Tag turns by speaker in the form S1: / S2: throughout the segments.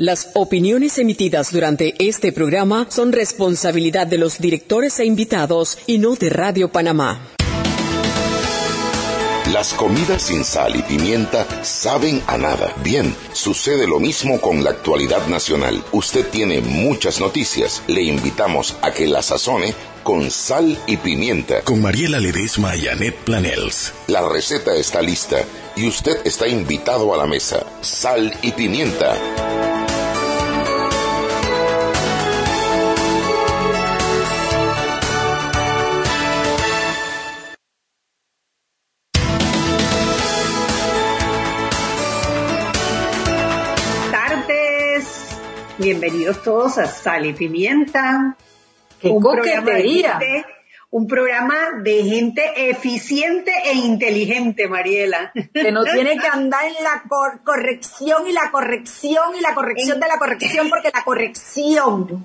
S1: Las opiniones emitidas durante este programa son responsabilidad de los directores e invitados y no de Radio Panamá.
S2: Las comidas sin sal y pimienta saben a nada. Bien, sucede lo mismo con la actualidad nacional. Usted tiene muchas noticias. Le invitamos a que la sazone con sal y pimienta.
S3: Con Mariela Ledesma y Annette Planels.
S2: La receta está lista y usted está invitado a la mesa. Sal y pimienta.
S4: Bienvenidos todos a Sal y Pimienta.
S5: ¡Qué un coquetería!
S4: Programa de, un programa de gente eficiente e inteligente, Mariela.
S5: Que no tiene que andar en la corrección y la corrección y la corrección de la corrección porque la corrección.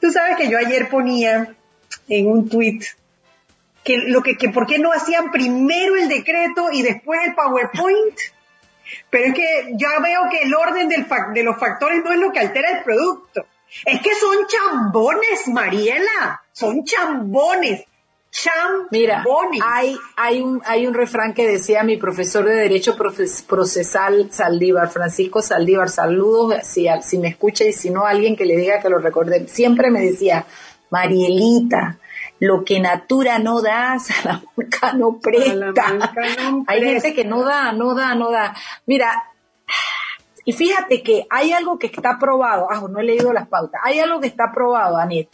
S4: Tú sabes que yo ayer ponía en un tweet que lo que, que por qué no hacían primero el decreto y después el PowerPoint. Pero es que ya veo que el orden del de los factores no es lo que altera el producto. Es que son chambones, Mariela. Son chambones. Chambones.
S5: Mira, hay, hay, un, hay un refrán que decía mi profesor de Derecho Procesal Saldívar, Francisco Saldívar, saludos si, si me escucha y si no, alguien que le diga que lo recuerde. Siempre me decía, Marielita, lo que Natura no da, Salamanca no presta. hay gente que no da, no da, no da. Mira, y fíjate que hay algo que está probado, ah, no he leído las pautas, hay algo que está probado, Anet.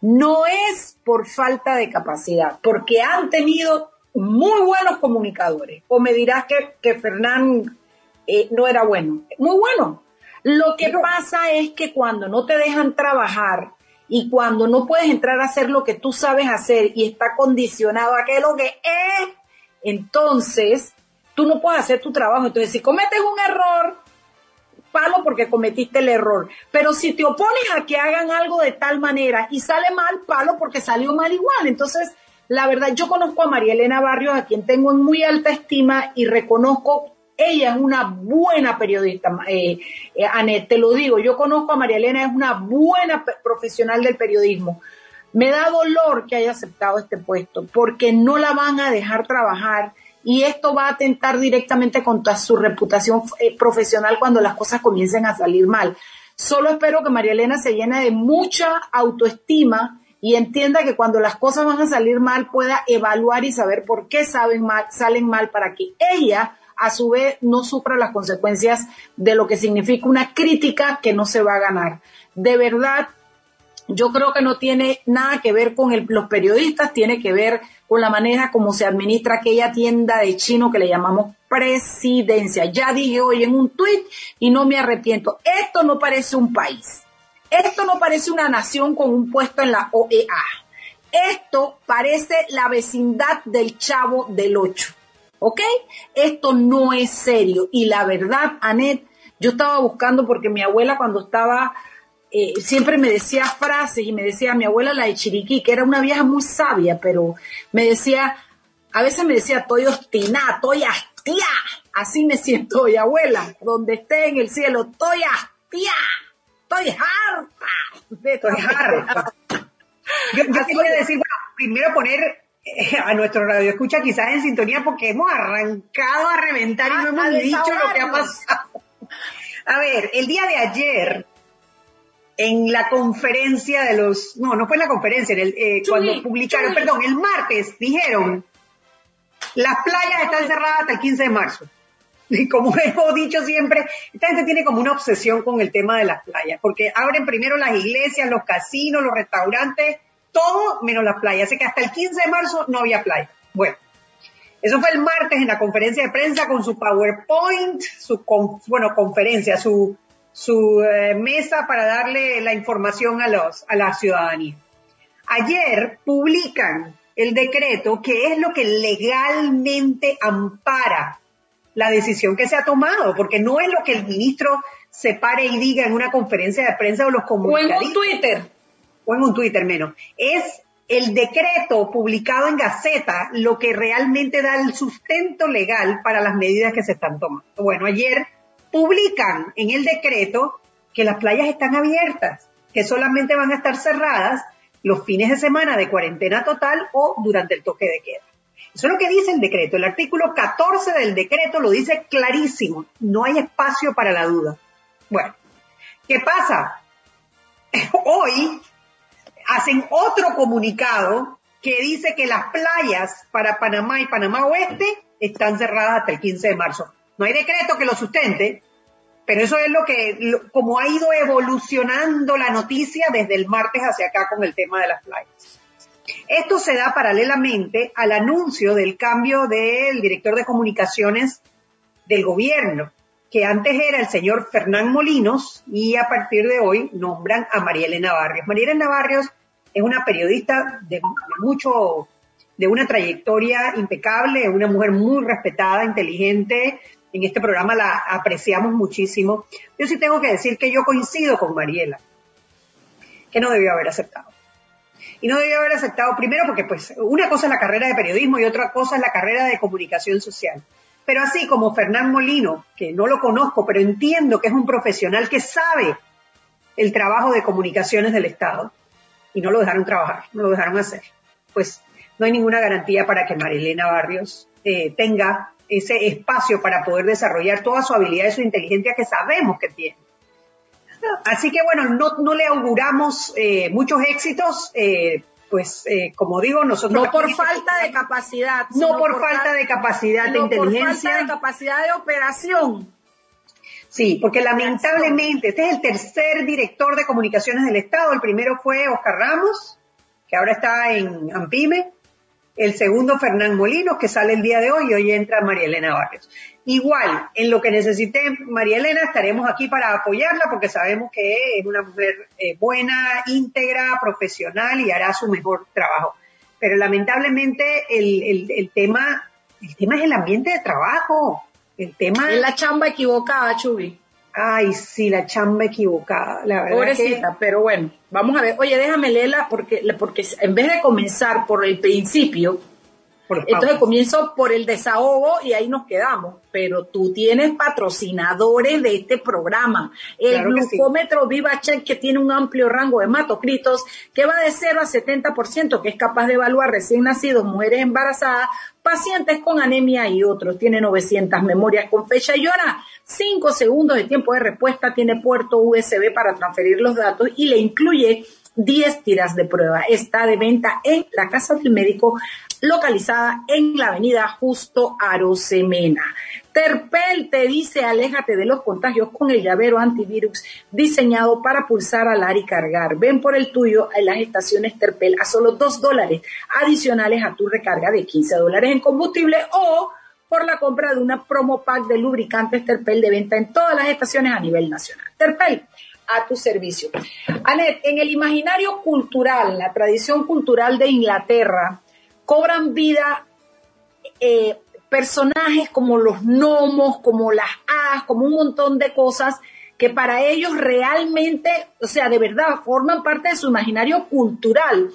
S5: No es por falta de capacidad, porque han tenido muy buenos comunicadores. O me dirás que, que Fernán eh, no era bueno. Muy bueno. Lo que pasa es que cuando no te dejan trabajar, y cuando no puedes entrar a hacer lo que tú sabes hacer y está condicionado a que lo que es, entonces tú no puedes hacer tu trabajo. Entonces, si cometes un error, palo porque cometiste el error. Pero si te opones a que hagan algo de tal manera y sale mal, palo porque salió mal igual. Entonces, la verdad, yo conozco a María Elena Barrios, a quien tengo en muy alta estima y reconozco ella es una buena periodista, eh, eh te lo digo, yo conozco a María Elena, es una buena profesional del periodismo. Me da dolor que haya aceptado este puesto, porque no la van a dejar trabajar y esto va a atentar directamente contra su reputación eh, profesional cuando las cosas comiencen a salir mal. Solo espero que María Elena se llene de mucha autoestima y entienda que cuando las cosas van a salir mal pueda evaluar y saber por qué saben mal, salen mal para que ella a su vez no sufra las consecuencias de lo que significa una crítica que no se va a ganar. De verdad, yo creo que no tiene nada que ver con los periodistas, tiene que ver con la manera como se administra aquella tienda de chino que le llamamos presidencia. Ya dije hoy en un tuit y no me arrepiento, esto no parece un país, esto no parece una nación con un puesto en la OEA, esto parece la vecindad del chavo del ocho. ¿Ok? Esto no es serio. Y la verdad, Anet, yo estaba buscando porque mi abuela cuando estaba, eh, siempre me decía frases y me decía, mi abuela la de Chiriquí, que era una vieja muy sabia, pero me decía, a veces me decía, estoy obstinada, estoy hastía. Así me siento hoy, abuela, donde esté en el cielo, estoy hastía, estoy harta.
S4: Estoy harta. Yo, yo decir, bueno, primero poner a nuestro radio escucha quizás en sintonía porque hemos arrancado a reventar y no hemos dicho lo que ha pasado. A ver, el día de ayer, en la conferencia de los, no, no fue en la conferencia, en el, eh, cuando publicaron, perdón, el martes dijeron, las playas están cerradas hasta el 15 de marzo. Y como hemos dicho siempre, esta gente tiene como una obsesión con el tema de las playas, porque abren primero las iglesias, los casinos, los restaurantes, todo menos las playas. Así que hasta el 15 de marzo no había playa. Bueno, eso fue el martes en la conferencia de prensa con su PowerPoint, su, bueno, conferencia, su, su eh, mesa para darle la información a, los, a la ciudadanía. Ayer publican el decreto que es lo que legalmente ampara la decisión que se ha tomado, porque no es lo que el ministro se pare y diga en una conferencia de prensa o los comunicadores.
S5: O en un Twitter
S4: o en un Twitter menos, es el decreto publicado en Gaceta lo que realmente da el sustento legal para las medidas que se están tomando. Bueno, ayer publican en el decreto que las playas están abiertas, que solamente van a estar cerradas los fines de semana de cuarentena total o durante el toque de queda. Eso es lo que dice el decreto. El artículo 14 del decreto lo dice clarísimo. No hay espacio para la duda. Bueno, ¿qué pasa? Hoy hacen otro comunicado que dice que las playas para Panamá y Panamá Oeste están cerradas hasta el 15 de marzo. No hay decreto que lo sustente, pero eso es lo que, como ha ido evolucionando la noticia desde el martes hacia acá con el tema de las playas. Esto se da paralelamente al anuncio del cambio del director de comunicaciones del gobierno, que antes era el señor Fernán Molinos y a partir de hoy nombran a María Elena Barrios. María Elena Barrios es una periodista de, mucho, de una trayectoria impecable, una mujer muy respetada, inteligente. En este programa la apreciamos muchísimo. Yo sí tengo que decir que yo coincido con Mariela, que no debió haber aceptado. Y no debió haber aceptado primero porque pues una cosa es la carrera de periodismo y otra cosa es la carrera de comunicación social. Pero así como Fernán Molino, que no lo conozco, pero entiendo que es un profesional que sabe el trabajo de comunicaciones del Estado, y no lo dejaron trabajar, no lo dejaron hacer, pues no hay ninguna garantía para que Marilena Barrios eh, tenga ese espacio para poder desarrollar toda su habilidad y su inteligencia que sabemos que tiene. Así que bueno, no, le auguramos eh, muchos éxitos, eh, pues eh, como digo, nosotros...
S5: No por falta de capacidad.
S4: No por, falta de capacidad de inteligencia. Por falta
S5: de capacidad de operación.
S4: Sí, porque lamentablemente este es el tercer director de comunicaciones del Estado. El primero fue Oscar Ramos, que ahora está en Ampime. El segundo, Fernán Molinos, que sale el día de hoy y hoy entra María Elena Barrios. Igual, en lo que necesite María Elena, estaremos aquí para apoyarla porque sabemos que es una mujer eh, buena, íntegra, profesional y hará su mejor trabajo. Pero lamentablemente el, el, tema, el tema es el ambiente de trabajo. El tema
S5: es la chamba equivocada, Chubi.
S4: Ay, sí, la chamba equivocada, la verdad.
S5: Pobrecita, pero bueno, vamos a ver. Oye, déjame leerla porque, porque en vez de comenzar por el principio, entonces comienzo por el desahogo y ahí nos quedamos. Pero tú tienes patrocinadores de este programa. El glucómetro VivaCheck que tiene un amplio rango de hematocritos que va de 0 a 70%, que es capaz de evaluar recién nacidos, mujeres embarazadas, pacientes con anemia y otros. Tiene 900 memorias con fecha y hora, 5 segundos de tiempo de respuesta, tiene puerto USB para transferir los datos y le incluye 10 tiras de prueba. Está de venta en la Casa del Médico localizada en la avenida Justo Arosemena. Terpel te dice aléjate de los contagios con el llavero antivirus diseñado para pulsar, alar y cargar. Ven por el tuyo en las estaciones Terpel a solo 2 dólares adicionales a tu recarga de 15 dólares en combustible o por la compra de una promo pack de lubricantes Terpel de venta en todas las estaciones a nivel nacional. Terpel, a tu servicio. Anet, en el imaginario cultural, la tradición cultural de Inglaterra, cobran vida eh, personajes como los gnomos, como las hadas, como un montón de cosas que para ellos realmente, o sea, de verdad, forman parte de su imaginario cultural.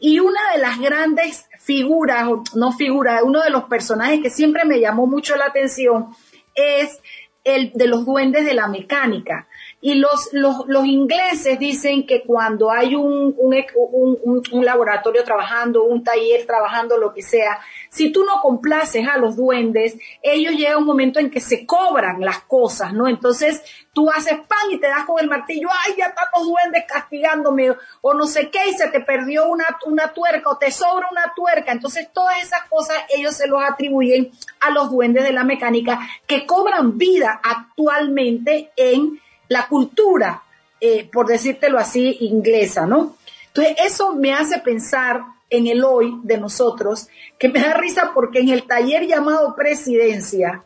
S5: Y una de las grandes figuras, no figuras, uno de los personajes que siempre me llamó mucho la atención es el de los duendes de la mecánica. Y los, los, los ingleses dicen que cuando hay un, un, un, laboratorio trabajando, un taller trabajando, lo que sea, si tú no complaces a los duendes, ellos llega un momento en que se cobran las cosas, ¿no? Entonces tú haces pan y te das con el martillo, ay, ya están los duendes castigándome, o no sé qué, y se te perdió una, una tuerca, o te sobra una tuerca. Entonces todas esas cosas ellos se los atribuyen a los duendes de la mecánica que cobran vida actualmente en la cultura, eh, por decírtelo así, inglesa, ¿no? Entonces, eso me hace pensar en el hoy de nosotros, que me da risa porque en el taller llamado presidencia,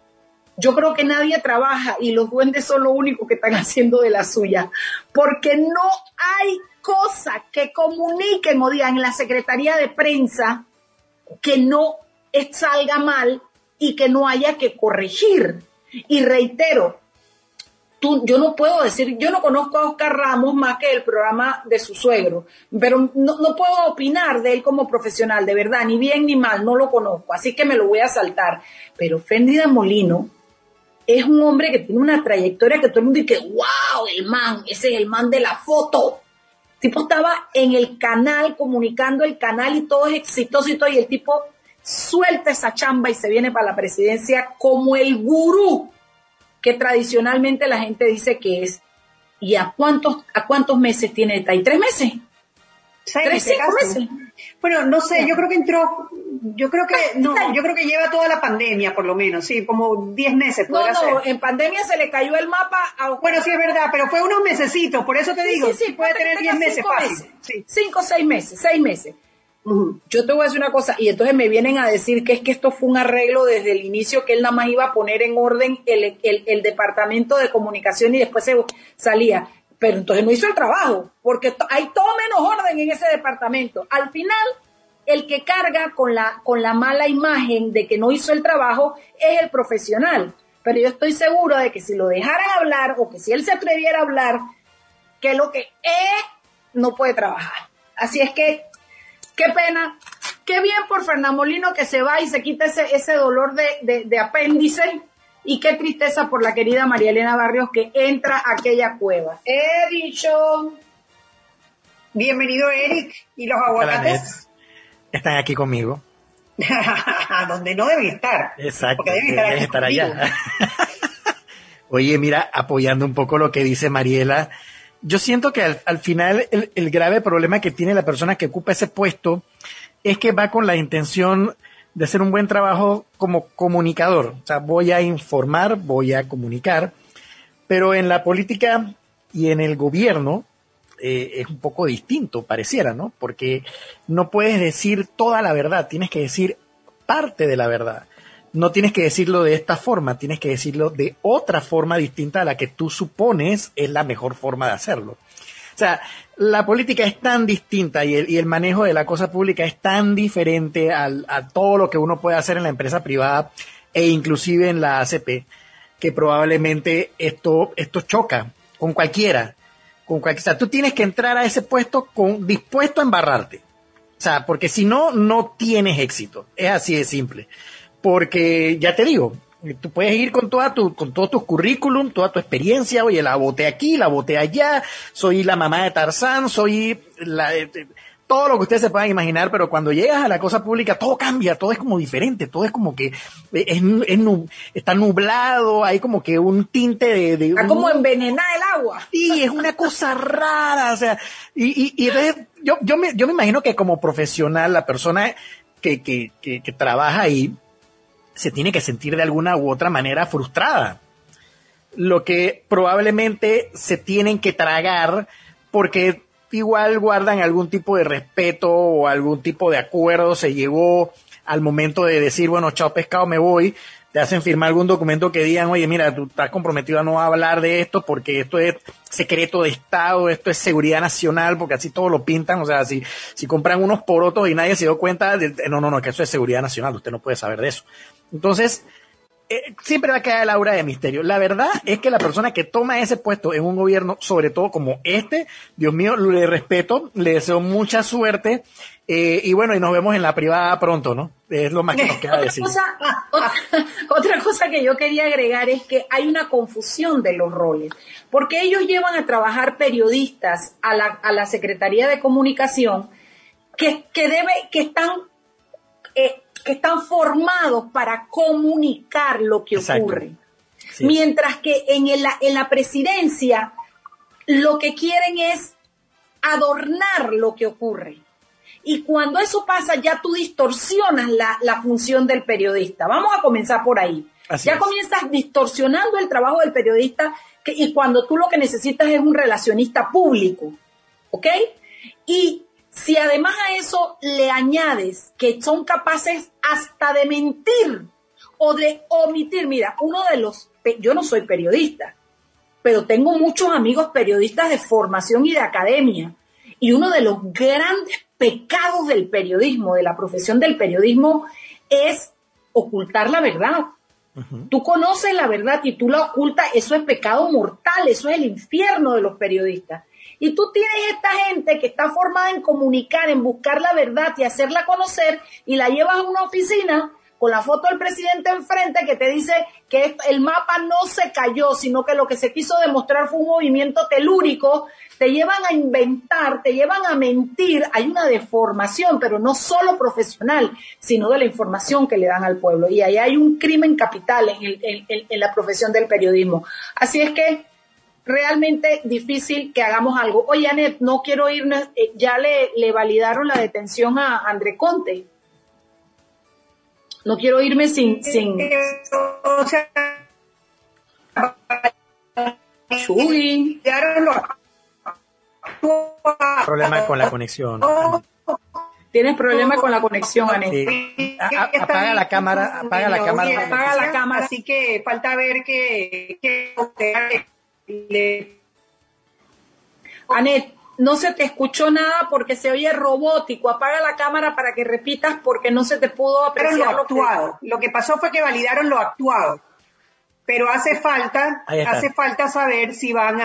S5: yo creo que nadie trabaja y los duendes son los únicos que están haciendo de la suya, porque no hay cosa que comuniquen o digan en la Secretaría de Prensa que no salga mal y que no haya que corregir. Y reitero, yo no puedo decir, yo no conozco a Oscar Ramos más que el programa de su suegro, pero no, puedo opinar de él como profesional, de verdad, ni bien ni mal, no lo conozco, así que me lo voy a saltar. Pero Féndida Molino es un hombre que tiene una trayectoria que todo el mundo dice, wow, el man, ese es el man de la foto. El tipo estaba en el canal, comunicando el canal y todo es exitoso y todo, y el tipo suelta esa chamba y se viene para la presidencia como el gurú que tradicionalmente la gente dice que es. ¿Y a cuántos, a cuántos meses tiene? ¿Hay tres meses?
S4: ¿Tres, cinco meses? Bueno, no sé, yo creo que entró, yo creo que, no, yo creo que lleva toda la pandemia, por lo menos, sí, como diez meses.
S5: No, no, en pandemia se le cayó el mapa
S4: a... Bueno, sí es verdad, pero fue unos mesecitos, por eso te digo, sí, sí, puede tener diez meses fácil.
S5: Cinco, seis meses, seis meses. Yo te voy a decir una cosa, y entonces me vienen a decir que es que esto fue un arreglo desde el inicio, que él nada más iba a poner en orden el, el, departamento de comunicación y después se salía. Pero entonces no hizo el trabajo, porque hay todo menos orden en ese departamento. Al final, el que carga con la, con la mala imagen de que no hizo el trabajo es el profesional. Pero yo estoy seguro de que si lo dejaran hablar o que si él se atreviera a hablar, que lo que no puede trabajar. Así es que Qué pena. Qué bien por Fernando Molino que se va y se quita ese, ese dolor de, de, apéndice. Y qué tristeza por la querida María Elena Barrios que entra a aquella cueva. He dicho.
S4: Bienvenido, Eric. ¿Y los aguacates?
S6: Están aquí conmigo.
S4: Donde no deben estar.
S6: Exacto. deben estar, allá. Oye, mira, apoyando un poco lo que dice Mariela, yo siento que al, final el, grave problema que tiene la persona que ocupa ese puesto es que va con la intención de hacer un buen trabajo como comunicador. O sea, voy a informar, voy a comunicar, pero en la política y en el gobierno eh, es un poco distinto, pareciera, ¿no? Porque no puedes decir toda la verdad, tienes que decir parte de la verdad no tienes que decirlo de esta forma, tienes que decirlo de otra forma distinta a la que tú supones es la mejor forma de hacerlo. O sea, la política es tan distinta y el, manejo de la cosa pública es tan diferente a todo lo que uno puede hacer en la empresa privada e inclusive en la ACP, que probablemente esto, esto choca con cualquiera. Con cualquiera. O sea, tú tienes que entrar a ese puesto con, dispuesto a embarrarte. O sea, porque si no, no tienes éxito. Es así de simple porque ya te digo, tú puedes ir con toda tu, con todo tu currículum, toda tu experiencia, oye, la boté aquí, la boté allá, soy la mamá de Tarzán, soy la, eh, eh, todo lo que ustedes se puedan imaginar, pero cuando llegas a la cosa pública todo cambia, todo es como diferente, todo es como que es, está nublado, hay como que un tinte de... de
S5: está como envenenada el agua.
S6: Sí, es una cosa rara, o sea, y, y, entonces yo, yo, me, yo me imagino que como profesional, la persona que, que, que, que trabaja ahí, se tiene que sentir de alguna u otra manera frustrada. Lo que probablemente se tienen que tragar porque igual guardan algún tipo de respeto o algún tipo de acuerdo, se llegó al momento de decir, bueno, chao pescado, me voy, te hacen firmar algún documento que digan, oye, mira, tú estás comprometido a no hablar de esto porque esto es secreto de Estado, esto es seguridad nacional, porque así todo lo pintan, o sea, si, si compran unos porotos y nadie se dio cuenta, de, no, no, no, que eso es seguridad nacional, usted no puede saber de eso. Entonces, eh, siempre va a quedar el aura de misterio. La verdad es que la persona que toma ese puesto en un gobierno, sobre todo como este, Dios mío, le respeto, le deseo mucha suerte. Eh, y bueno, y nos vemos en la privada pronto, ¿no? Es lo más que nos queda decir.
S5: otra, cosa que yo quería agregar es que hay una confusión de los roles, porque ellos llevan a trabajar periodistas a la, a la Secretaría de Comunicación que, que, debe, que están eh, que están formados para comunicar lo que ocurre. Mientras que en, en la presidencia lo que quieren es adornar lo que ocurre. Y cuando eso pasa, ya tú distorsionas la, función del periodista. Vamos a comenzar por ahí. ya comienzas distorsionando el trabajo del periodista y cuando tú lo que necesitas es un relacionista público. ¿Ok? Y si además a eso le añades que son capaces hasta de mentir o de omitir, mira, uno de los, yo no soy periodista, pero tengo muchos amigos periodistas de formación y de academia, y uno de los grandes pecados del periodismo, de la profesión del periodismo, es ocultar la verdad. Tú conoces la verdad y tú la ocultas, eso es pecado mortal, eso es el infierno de los periodistas. Y tú tienes esta gente que está formada en comunicar, en buscar la verdad y hacerla conocer y la llevas a una oficina con la foto del presidente enfrente que te dice que el mapa no se cayó, sino que lo que se quiso demostrar fue un movimiento telúrico, te llevan a inventar, te llevan a mentir, hay una deformación, pero no solo profesional, sino de la información que le dan al pueblo. Y ahí hay un crimen capital en, en la profesión del periodismo. Así es que realmente difícil que hagamos algo. Oye, Anet, no quiero irnos, eh, ya le, le validaron la detención a André Conte. No quiero irme sin... sin...
S6: Chuy. Problema con la conexión.
S5: Tienes problema con la conexión, Anet.
S6: apaga la cámara, apaga la cámara.
S4: Apaga la cámara. Así que falta ver que, que
S5: Anet, no se te escuchó nada porque se oye robótico. Apaga la cámara para que repitas porque no se te pudo apreciar
S4: lo, actuado. Lo que pasó fue que validaron lo actuado. Pero hace falta, hace falta saber si van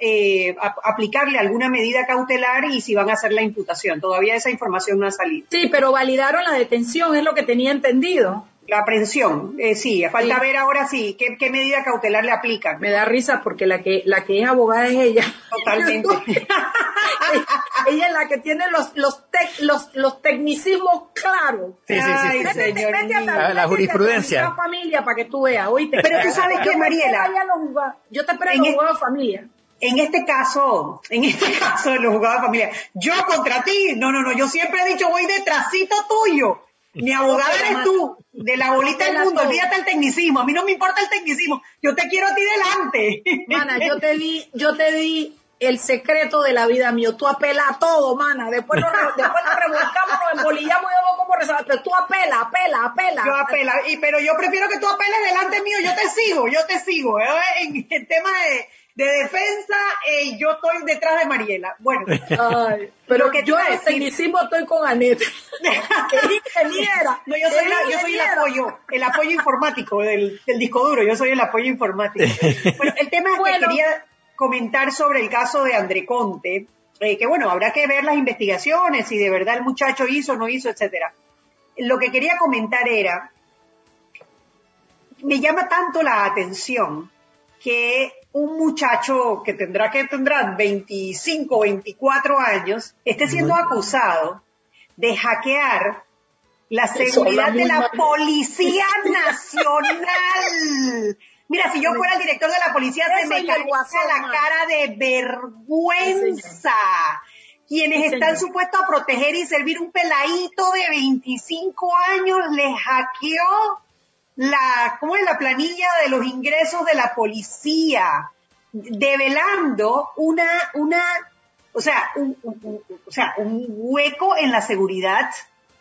S4: eh, a, aplicarle alguna medida cautelar y si van a hacer la imputación. Todavía esa información no ha salido.
S5: Sí, pero validaron la detención, es lo que tenía entendido.
S4: La aprehensión, eh, sí, falta ver ahora sí qué, qué, medida cautelar le aplican.
S5: Me da risa porque la que la que es abogada es ella.
S4: Totalmente.
S5: ella es la que tiene los los los, los tecnicismos claros.
S6: Sí, sí, sí. señor la, jurisprudencia.
S5: La familia para que tú veas, oíste.
S4: Pero tú sabes que Mariela,
S5: yo te espero en el juzgado de familia.
S4: En este caso, en este caso de los juzgados de familia, yo contra ti, no, no, no, yo siempre he dicho voy detrásito tuyo mi abogada eres tú, de la bolita del mundo, olvídate el tecnicismo, a mí no me importa el tecnicismo, yo te quiero a ti delante.
S5: Mana, yo te di, yo te di el secreto de la vida mío, tú apela a todo, mana, después nos, después nos revolcamos, nos embolillamos y vemos cómo resolver, pero tú apela, apela, apela.
S4: Yo apela, y, pero yo prefiero que tú apeles delante mío, yo te sigo, yo te sigo, ¿eh? en el tema de de defensa, eh, yo estoy detrás de Mariela. Bueno,
S5: pero que yo en tecnicismo estoy con Anet, que es ingeniera.
S4: No, yo soy, yo soy el apoyo, el apoyo informático del, disco duro, yo soy el apoyo informático. Bueno, el tema es que quería comentar sobre el caso de André Conte, eh, que bueno, habrá que ver las investigaciones, si de verdad el muchacho hizo o no hizo, etcétera. Lo que quería comentar era, me llama tanto la atención que un muchacho que tendrá que tendrá 25, 24 años, esté siendo acusado de hackear la seguridad de la Policía Nacional. Mira, si yo fuera el director de la policía, se me caería la cara de vergüenza. Quienes están supuestos a proteger y servir un peladito de 25 años le hackeó la, ¿cómo es la planilla de los ingresos de la policía? Develando una, una, o sea, un, o sea, un hueco en la seguridad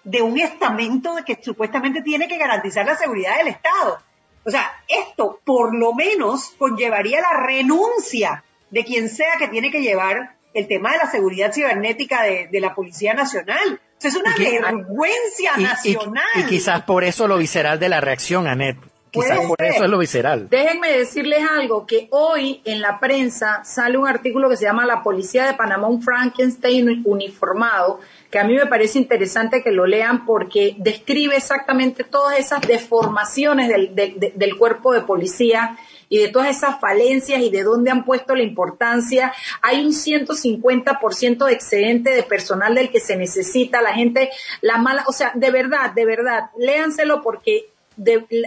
S4: de un estamento que supuestamente tiene que garantizar la seguridad del Estado. O sea, esto por lo menos conllevaría la renuncia de quien sea que tiene que llevar el tema de la seguridad cibernética de, de la Policía Nacional. Es una vergüenza nacional.
S6: Y, quizás por eso lo visceral de la reacción, Anet. Quizás por eso es lo visceral.
S5: Déjenme decirles algo, que hoy en la prensa sale un artículo que se llama La Policía de Panamá, un Frankenstein uniformado, que a mí me parece interesante que lo lean porque describe exactamente todas esas deformaciones del, del cuerpo de policía y de todas esas falencias y de dónde han puesto la importancia. Hay un 150% de excedente de personal del que se necesita, la gente, la mala, o sea, de verdad, de verdad, léanselo porque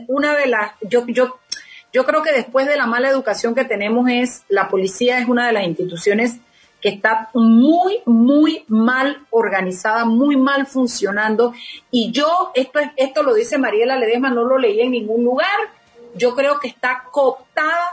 S5: una de las, yo, yo, yo creo que después de la mala educación que tenemos es, la policía es una de las instituciones que está muy, muy mal organizada, muy mal funcionando. Y yo, esto, esto lo dice Mariela Ledesma, no lo leí en ningún lugar, yo creo que está cooptada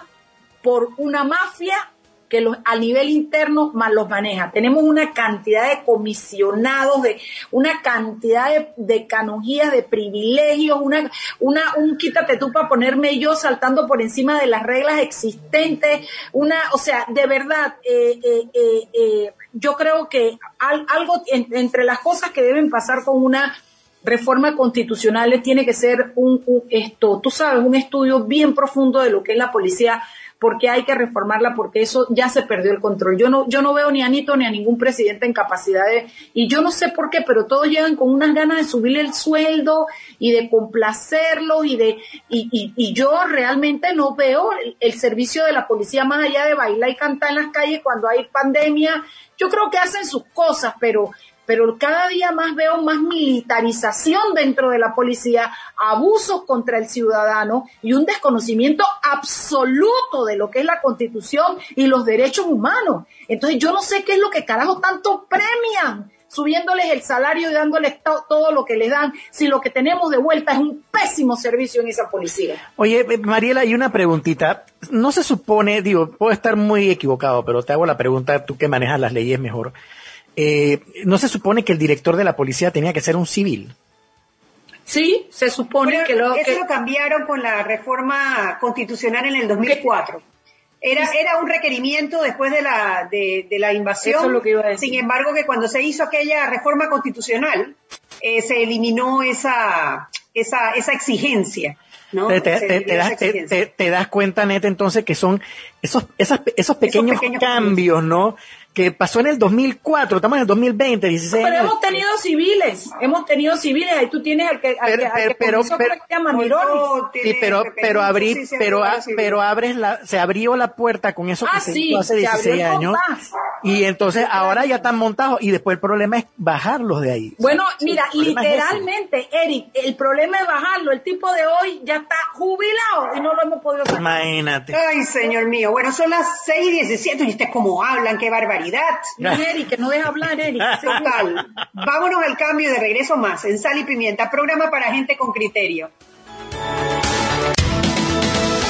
S5: por una mafia que a nivel interno más los maneja. Tenemos una cantidad de comisionados, de una cantidad de, de canonjías, de privilegios, una, una, un quítate tú para ponerme yo saltando por encima de las reglas existentes, una, o sea, de verdad, eh, eh, eh, yo creo que algo entre las cosas que deben pasar con una reforma constitucional tiene que ser un, esto, tú sabes, un estudio bien profundo de lo que es la policía porque hay que reformarla, porque eso ya se perdió el control. Yo no, yo no veo ni a Nito ni a ningún presidente en capacidad de, y yo no sé por qué, pero todos llegan con unas ganas de subirle el sueldo y de complacerlo y de, y, y, yo realmente no veo el, el servicio de la policía más allá de bailar y cantar en las calles cuando hay pandemia. Yo creo que hacen sus cosas, pero pero cada día más veo más militarización dentro de la policía, abusos contra el ciudadano y un desconocimiento absoluto de lo que es la constitución y los derechos humanos. Entonces yo no sé qué es lo que carajo tanto premian subiéndoles el salario y dándoles todo lo que les dan, si lo que tenemos de vuelta es un pésimo servicio en esa policía.
S6: Oye, eh, Mariela, hay una preguntita. No se supone, digo, puedo estar muy equivocado, pero te hago la pregunta, tú que manejas las leyes mejor. Eh, ¿no se supone que el director de la policía tenía que ser un civil?
S5: Sí, se supone que lo...
S4: Eso lo cambiaron con la reforma constitucional en el 2004. Era, era un requerimiento después de la, de, la invasión. lo que iba a decir. Sin embargo, que cuando se hizo aquella reforma constitucional, eh, se eliminó esa, esa, esa exigencia. ¿no?
S6: Te, te, das, cuenta, Neta, entonces que son esos, esos, esos pequeños, cambios, ¿no? Que pasó en el 2004, estamos en el 2020, 16
S5: Pero hemos tenido civiles, hemos tenido civiles, ahí tú tienes al que, al pero, que, pero, pero,
S6: sí, pero, pero, abrí, pero, pero abres la, se abrió la puerta con eso que ah, se hizo hace 16 años, y entonces ahora ya están montados, y después el problema es bajarlos de ahí.
S5: Bueno, mira, literalmente, Eric, el problema es bajarlo, el tipo de hoy ya está jubilado, y no lo hemos podido
S6: sacar. Imagínate.
S4: Ay, señor mío, bueno, son las 6 y 17, y ustedes como hablan, qué barbaridad.
S5: Eric, que no deja hablar, Eric.
S4: Total. Vámonos al cambio de regreso más en Sal y Pimienta, programa para gente con criterio.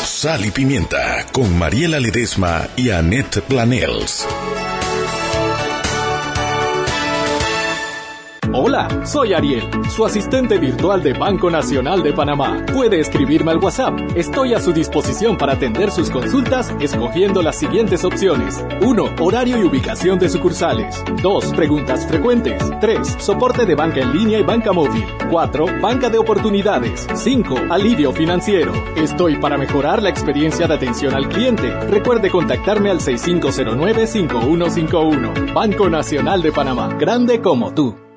S3: Sal y Pimienta con Mariela Ledesma y Annette Planels.
S7: Hola, soy Ariel, su asistente virtual de Banco Nacional de Panamá. Puede escribirme al WhatsApp. Estoy a su disposición para atender sus consultas escogiendo las siguientes opciones. 1. Horario y ubicación de sucursales. 2. Preguntas frecuentes. 3. Soporte de banca en línea y banca móvil. 4. Banca de oportunidades. 5. Alivio financiero. Estoy para mejorar la experiencia de atención al cliente. Recuerde contactarme al 6509-5151. Banco Nacional de Panamá. Grande como tú.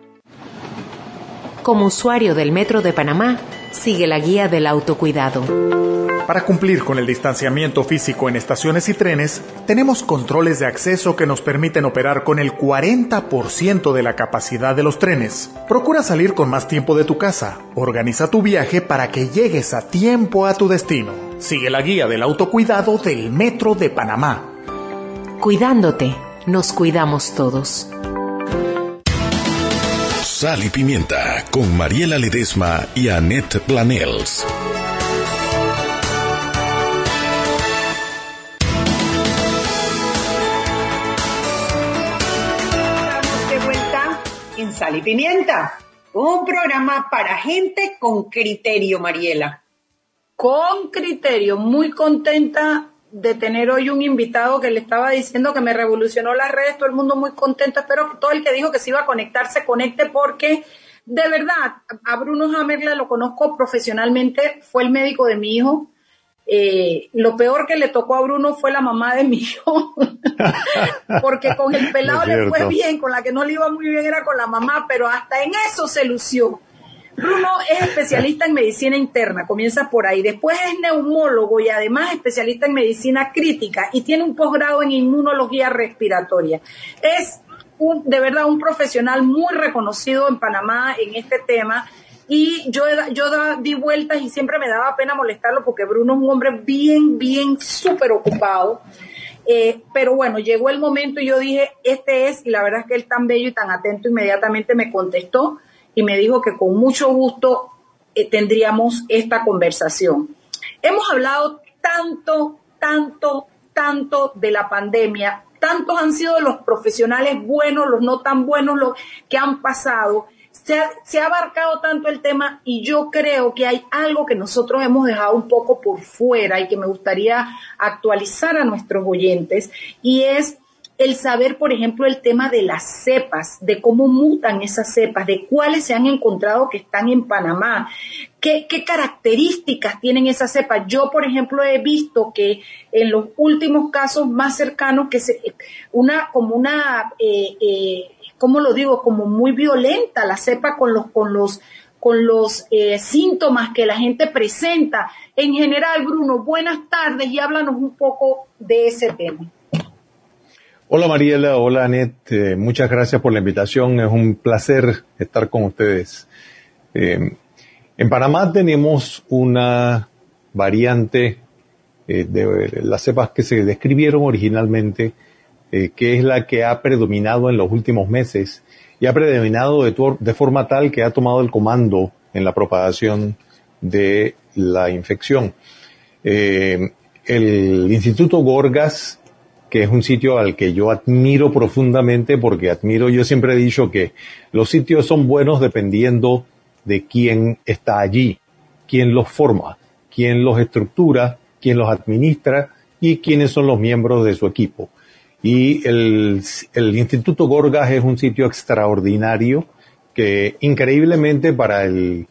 S8: Como usuario del Metro de Panamá, sigue la guía del autocuidado.
S9: Para cumplir con el distanciamiento físico en estaciones y trenes, tenemos controles de acceso que nos permiten operar con el 40% de la capacidad de los trenes. Procura salir con más tiempo de tu casa. Organiza tu viaje para que llegues a tiempo a tu destino. Sigue la guía del autocuidado del Metro de Panamá.
S8: Cuidándote, nos cuidamos todos.
S3: Sal y Pimienta con Mariela Ledesma y Annette Planels.
S4: de vuelta en Sal y Pimienta, un programa para gente con criterio, Mariela.
S5: Con criterio, muy contenta de tener hoy un invitado que le estaba diciendo que me revolucionó las redes, todo el mundo muy contento, espero que todo el que dijo que se iba a conectar se conecte porque de verdad, a Bruno Hammerle lo conozco profesionalmente, fue el médico de mi hijo. Eh, lo peor que le tocó a Bruno fue la mamá de mi hijo, porque con el pelado le fue bien, con la que no le iba muy bien era con la mamá, pero hasta en eso se lució. Bruno es especialista en medicina interna, comienza por ahí. Después es neumólogo y además especialista en medicina crítica y tiene un posgrado en inmunología respiratoria. Es de verdad un profesional muy reconocido en Panamá en este tema. Y yo, yo di vueltas y siempre me daba pena molestarlo porque Bruno es un hombre bien, bien súper ocupado. Eh, pero bueno, llegó el momento y yo dije, este es, y la verdad es que él tan bello y tan atento inmediatamente me contestó y me dijo que con mucho gusto eh, tendríamos esta conversación. Hemos hablado tanto, tanto, tanto de la pandemia, tantos han sido los profesionales buenos, los no tan buenos, los que han pasado. Se ha, se ha, abarcado tanto el tema y yo creo que hay algo que nosotros hemos dejado un poco por fuera y que me gustaría actualizar a nuestros oyentes y es el saber, por ejemplo, el tema de las cepas, de cómo mutan esas cepas, de cuáles se han encontrado que están en Panamá, qué, características tienen esas cepas. Yo, por ejemplo, he visto que en los últimos casos más cercanos, que se, una, como una, eh, eh, ¿cómo lo digo? Como muy violenta la cepa con los, con los, con los eh, síntomas que la gente presenta. En general, Bruno, buenas tardes y háblanos un poco de ese tema.
S10: Hola Mariela, hola Anet, eh, muchas gracias por la invitación, es un placer estar con ustedes. Eh, en Panamá tenemos una variante eh, de las cepas que se describieron originalmente, que es la que ha predominado en los últimos meses y ha predominado de, de forma tal que ha tomado el comando en la propagación de la infección. el Instituto Gorgas que es un sitio al que yo admiro profundamente porque admiro, yo siempre he dicho que los sitios son buenos dependiendo de quién está allí, quién los forma, quién los estructura, quién los administra y quiénes son los miembros de su equipo. Y el, el Instituto Gorgas es un sitio extraordinario que increíblemente para el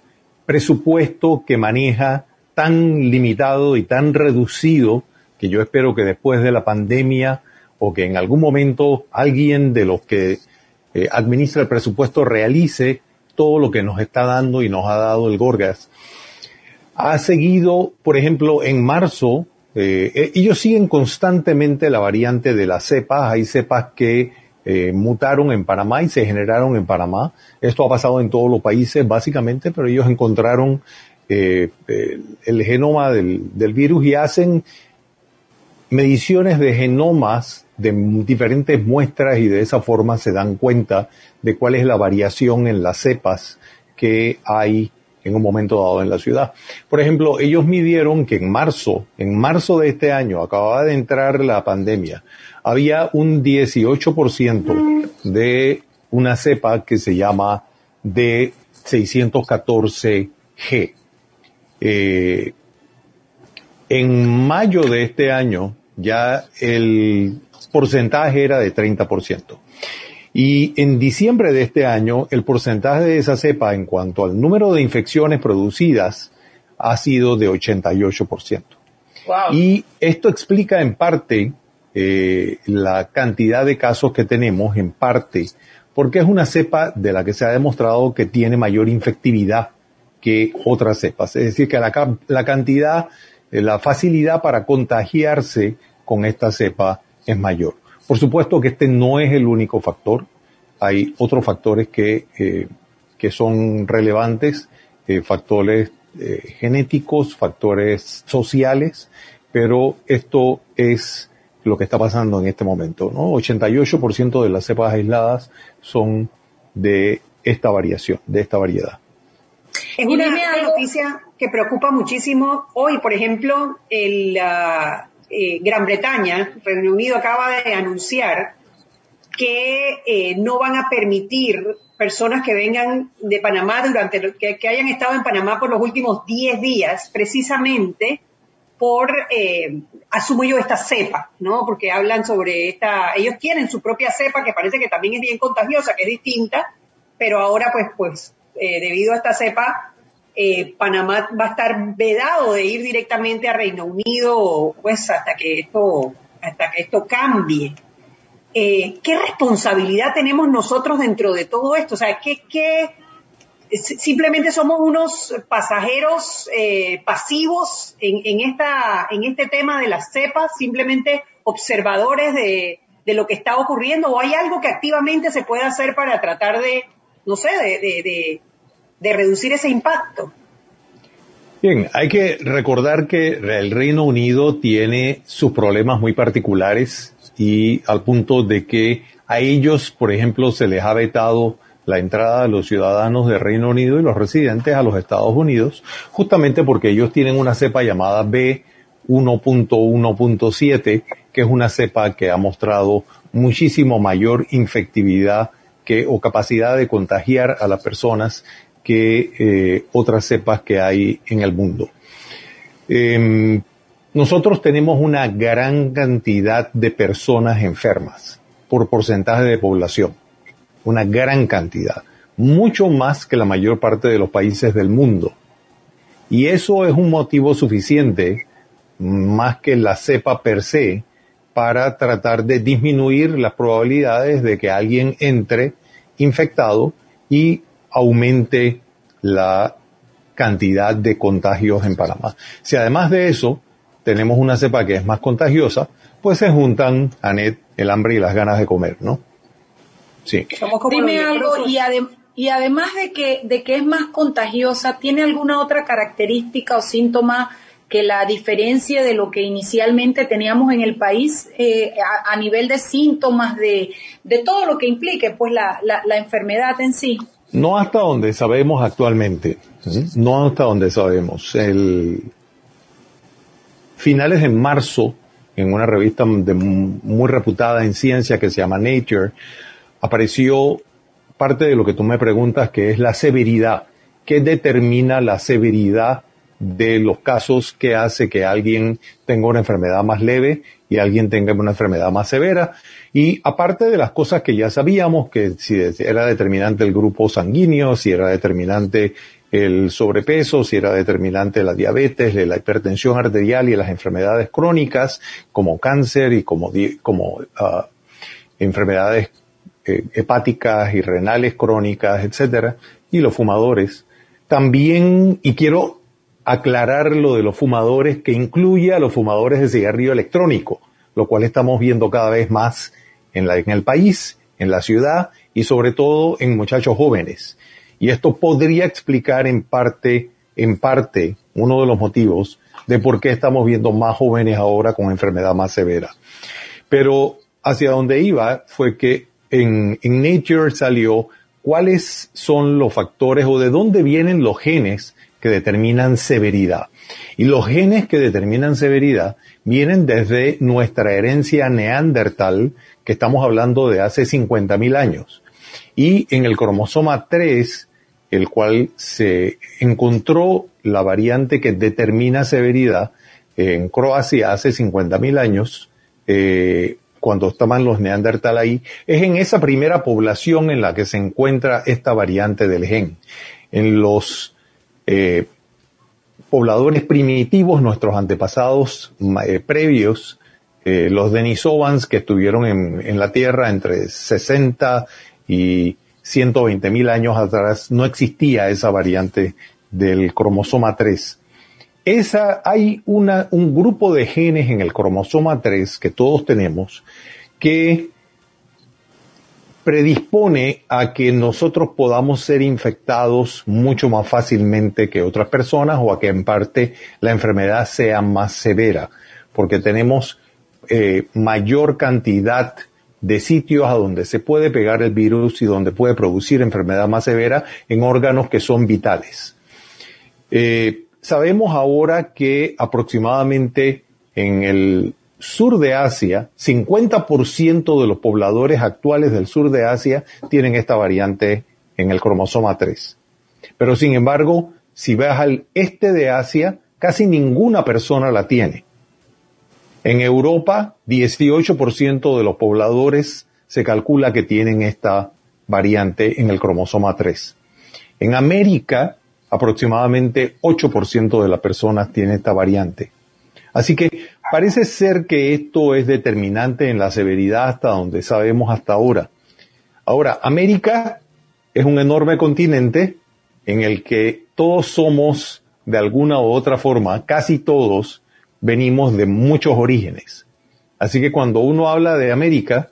S10: presupuesto que maneja tan limitado y tan reducido que yo espero que después de la pandemia o que en algún momento alguien de los que eh, administra el presupuesto realice todo lo que nos está dando y nos ha dado el Gorgas. Ha seguido, por ejemplo, en marzo, eh, eh, ellos siguen constantemente la variante de las cepas. Hay cepas que mutaron en Panamá y se generaron en Panamá. Esto ha pasado en todos los países, básicamente, pero ellos encontraron el genoma del virus y hacen mediciones de genomas de diferentes muestras y de esa forma se dan cuenta de cuál es la variación en las cepas que hay en un momento dado en la ciudad. Por ejemplo, ellos midieron que en marzo, en marzo de este año, acababa de entrar la pandemia, había un 18% de una cepa que se llama D614G. Eh, en mayo de este año, ya el porcentaje era de 30%. Y en diciembre de este año, el porcentaje de esa cepa en cuanto al número de infecciones producidas ha sido de 88%. Y esto explica en parte eh, la cantidad de casos que tenemos, en parte, porque es una cepa de la que se ha demostrado que tiene mayor infectividad que otras cepas. Es decir, que la, la cantidad, eh, la facilidad para contagiarse con esta cepa es mayor. Por supuesto que este no es el único factor. Hay otros factores que, eh, que son relevantes, eh, factores eh, genéticos, factores sociales, pero esto es lo que está pasando en este momento. ¿no? 88% de las cepas aisladas son de esta variación, de esta variedad.
S4: Es una noticia que preocupa muchísimo. Hoy, por ejemplo, el, eh, Gran Bretaña, Reino Unido acaba de anunciar que eh, no van a permitir personas que vengan de Panamá durante que, que hayan estado en Panamá por los últimos 10 días, precisamente por, eh, asumo yo, esta cepa, ¿no? Porque hablan sobre esta, ellos tienen su propia cepa que parece que también es bien contagiosa, que es distinta, pero ahora pues, pues, debido a esta cepa, eh, Panamá va a estar vedado de ir directamente a Reino Unido, pues hasta que esto, hasta que esto cambie. Eh, ¿Qué responsabilidad tenemos nosotros dentro de todo esto? O sea, ¿qué, simplemente somos unos pasajeros eh, pasivos en, en, esta, en este tema de las cepas, simplemente observadores de, de, lo que está ocurriendo, o hay algo que activamente se puede hacer para tratar de, no sé, de de reducir ese impacto.
S10: Bien, hay que recordar que el Reino Unido tiene sus problemas muy particulares y al punto de que a ellos, por ejemplo, se les ha vetado la entrada de los ciudadanos del Reino Unido y los residentes a los Estados Unidos, justamente porque ellos tienen una cepa llamada B1.1.7, que es una cepa que ha mostrado muchísimo mayor infectividad que, o capacidad de contagiar a las personas que eh, otras cepas que hay en el mundo. Em, nosotros tenemos una gran cantidad de personas enfermas por porcentaje de población. Una gran cantidad. Mucho más que la mayor parte de los países del mundo. Y eso es un motivo suficiente, más que la cepa per se, para tratar de disminuir las probabilidades de que alguien entre infectado y aumente la cantidad de contagios en Panamá. Si además de eso tenemos una cepa que es más contagiosa, pues se juntan, Anet, el hambre y las ganas de comer, ¿no?
S5: Sí. Dime algo, y, y, además de que, de que es más contagiosa, ¿tiene alguna otra característica o síntoma que la diferencia de lo que inicialmente teníamos en el país eh, a, nivel de síntomas, de, de todo lo que implique pues la, la, enfermedad en sí?
S10: No hasta donde sabemos actualmente, no hasta donde sabemos. El finales de marzo en una revista muy reputada en ciencia que se llama Nature, apareció parte de lo que tú me preguntas, que es la severidad. ¿Qué determina la severidad de los casos que hace que alguien tenga una enfermedad más leve y alguien tenga una enfermedad más severa? Y aparte de las cosas que ya sabíamos, que si era determinante el grupo sanguíneo, si era determinante el sobrepeso, si era determinante la diabetes, la hipertensión arterial y las enfermedades crónicas como cáncer y como, como ah, enfermedades eh, hepáticas y renales crónicas, etcétera, y los fumadores. También, y quiero aclarar lo de los fumadores, que incluye a los fumadores de cigarrillo electrónico, lo cual estamos viendo cada vez más en, el país, en la ciudad y sobre todo en muchachos jóvenes. Y esto podría explicar en parte, en parte, uno de los motivos de por qué estamos viendo más jóvenes ahora con enfermedad más severa. Pero hacia donde iba fue que en, en Nature salió cuáles son los factores o de dónde vienen los genes que determinan severidad. Y los genes que determinan severidad vienen desde nuestra herencia neandertal, que estamos hablando de hace 50.000 años. Y en el cromosoma 3 el cual se encontró la variante que determina severidad en Croacia hace 50.000 años, eh, cuando estaban los neandertal ahí, es en esa primera población en la que se encuentra esta variante del gen. En los eh, pobladores primitivos, nuestros antepasados eh, previos, los denisovans que estuvieron en, la Tierra entre 60 y 120 mil años atrás no existía esa variante del cromosoma 3. Esa, hay un grupo de genes en el cromosoma 3 que todos tenemos que predispone a que nosotros podamos ser infectados mucho más fácilmente que otras personas o a que en parte la enfermedad sea más severa, porque tenemos eh, mayor cantidad de sitios a donde se puede pegar el virus y donde puede producir enfermedad más severa en órganos que son vitales. Eh, sabemos ahora que aproximadamente en el sur de Asia, 50% de los pobladores actuales del sur de Asia tienen esta variante en el cromosoma 3. Pero sin embargo, si vas al este de Asia, casi ninguna persona la tiene. En Europa, 18% de los pobladores se calcula que tienen esta variante en el cromosoma 3. En América, aproximadamente 8% de las personas tienen esta variante. Así que parece ser que esto es determinante en la severidad hasta donde sabemos hasta ahora. Ahora, América es un enorme continente en el que todos somos, de alguna u otra forma, casi todos, venimos de muchos orígenes. Así que cuando uno habla de América,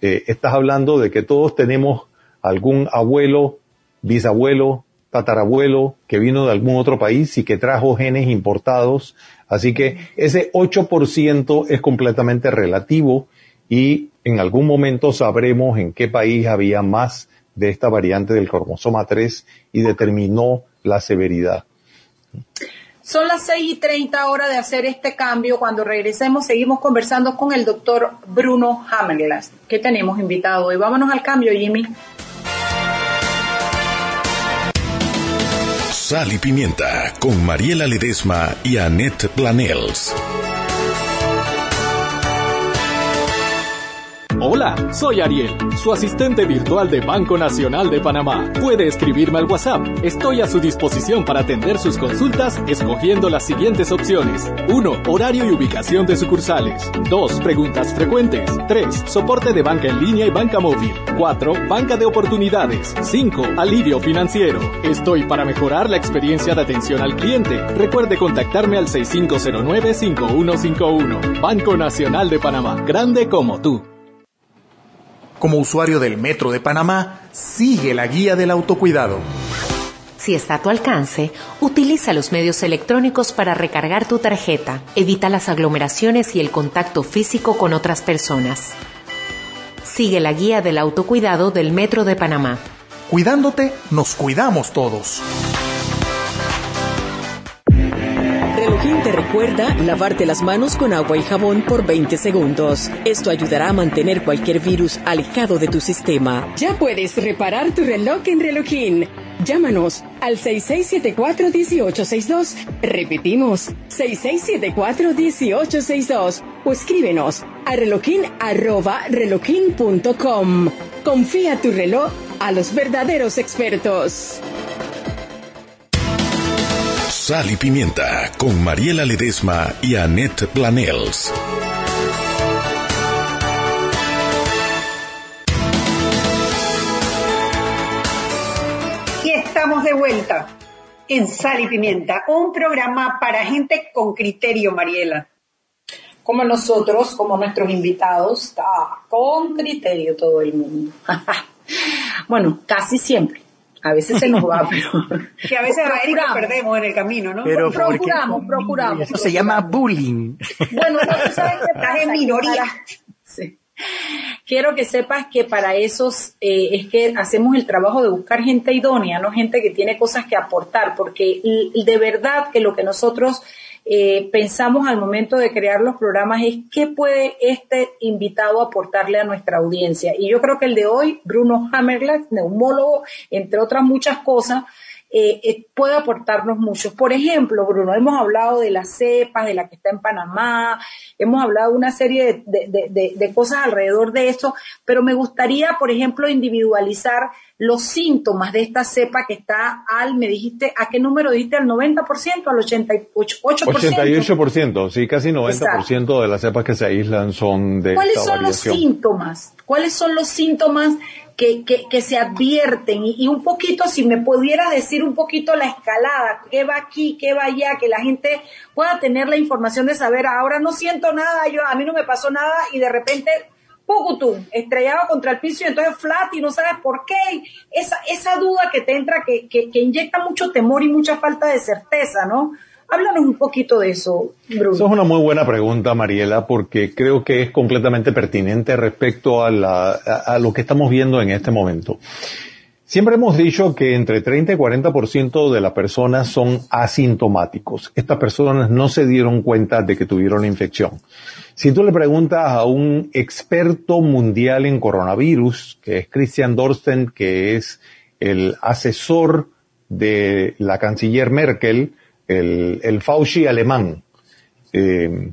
S10: eh, estás hablando de que todos tenemos algún abuelo, bisabuelo, tatarabuelo que vino de algún otro país y que trajo genes importados. Así que ese 8% es completamente relativo y en algún momento sabremos en qué país había más de esta variante del cromosoma 3 y determinó la severidad.
S5: Son las 6 y 30 horas de hacer este cambio. Cuando regresemos seguimos conversando con el doctor Bruno Hammerglass, que tenemos invitado hoy. Vámonos al cambio, Jimmy.
S3: Sal y Pimienta con Mariela Ledesma y Annette Planels.
S7: Hola, soy Ariel, su asistente virtual de Banco Nacional de Panamá. Puede escribirme al WhatsApp. Estoy a su disposición para atender sus consultas escogiendo las siguientes opciones. 1. Horario y ubicación de sucursales. 2. Preguntas frecuentes. 3. Soporte de banca en línea y banca móvil. 4. Banca de oportunidades. 5. Alivio financiero. Estoy para mejorar la experiencia de atención al cliente. Recuerde contactarme al 6509-5151. Banco Nacional de Panamá. Grande como tú.
S9: Como usuario del Metro de Panamá, sigue la guía del autocuidado.
S8: Si está a tu alcance, utiliza los medios electrónicos para recargar tu tarjeta. Evita las aglomeraciones y el contacto físico con otras personas. Sigue la guía del autocuidado del Metro de Panamá.
S9: Cuidándote, nos cuidamos todos.
S1: Relojín te recuerda lavarte las manos con agua y jabón por 20 segundos. Esto ayudará a mantener cualquier virus alejado de tu sistema. Ya puedes reparar tu reloj en Relojín. Llámanos al 6674-1862. Repetimos, 6674-1862. O escríbenos a relojin arroba relojin.com. Confía tu reloj a los verdaderos expertos.
S3: Sal y Pimienta con Mariela Ledesma y Annette Planels.
S4: Y estamos de vuelta en Sal y Pimienta, un programa para gente con criterio, Mariela.
S5: Como nosotros, como nuestros invitados, está con criterio todo el mundo. bueno, casi siempre. A veces se nos va, pero...
S4: Que a veces a Erika perdemos en el camino, ¿no?
S5: Pero procuramos, procuramos.
S6: Eso se llama bullying.
S5: Bueno, no, tú sabes que
S4: Estás en minoría.
S5: Sí. Quiero que sepas que para eso eh, es que hacemos el trabajo de buscar gente idónea, no gente que tiene cosas que aportar, porque de verdad que lo que nosotros eh, pensamos al momento de crear los programas es qué puede este invitado aportarle a nuestra audiencia. Y yo creo que el de hoy, Bruno Hammerlack, neumólogo, entre otras muchas cosas, eh, eh, puede aportarnos mucho. Por ejemplo, Bruno, hemos hablado de las cepas, de la que está en Panamá, hemos hablado de una serie de, de, de, de cosas alrededor de eso, pero me gustaría, por ejemplo, individualizar los síntomas de esta cepa que está al, me dijiste, ¿a qué número dijiste? ¿Al 90%? ¿Al 88%?
S10: 88%, sí, casi 90% de las cepas que se aíslan son de
S5: ¿Cuáles
S10: esta
S5: son los síntomas? ¿Cuáles son los síntomas que, que, que se advierten? Y, un poquito, si me pudieras decir un poquito la escalada, qué va aquí, qué va allá, que la gente pueda tener la información de saber, ahora no siento nada, yo a mí no me pasó nada y de repente Pucutum, estrellado contra el piso y entonces flat y no sabes por qué. Esa, esa duda que te entra, que, que, que inyecta mucho temor y mucha falta de certeza, ¿no? Háblanos un poquito de eso, Bruno.
S10: Eso es una muy buena pregunta, Mariela, porque creo que es completamente pertinente respecto a, la, a, lo que estamos viendo en este momento. Siempre hemos dicho que entre 30 y 40% de las personas son asintomáticos. Estas personas no se dieron cuenta de que tuvieron la infección. Si tú le preguntas a un experto mundial en coronavirus, que es Christian Dorsten, que es el asesor de la canciller Merkel, el, el Fauci alemán, eh,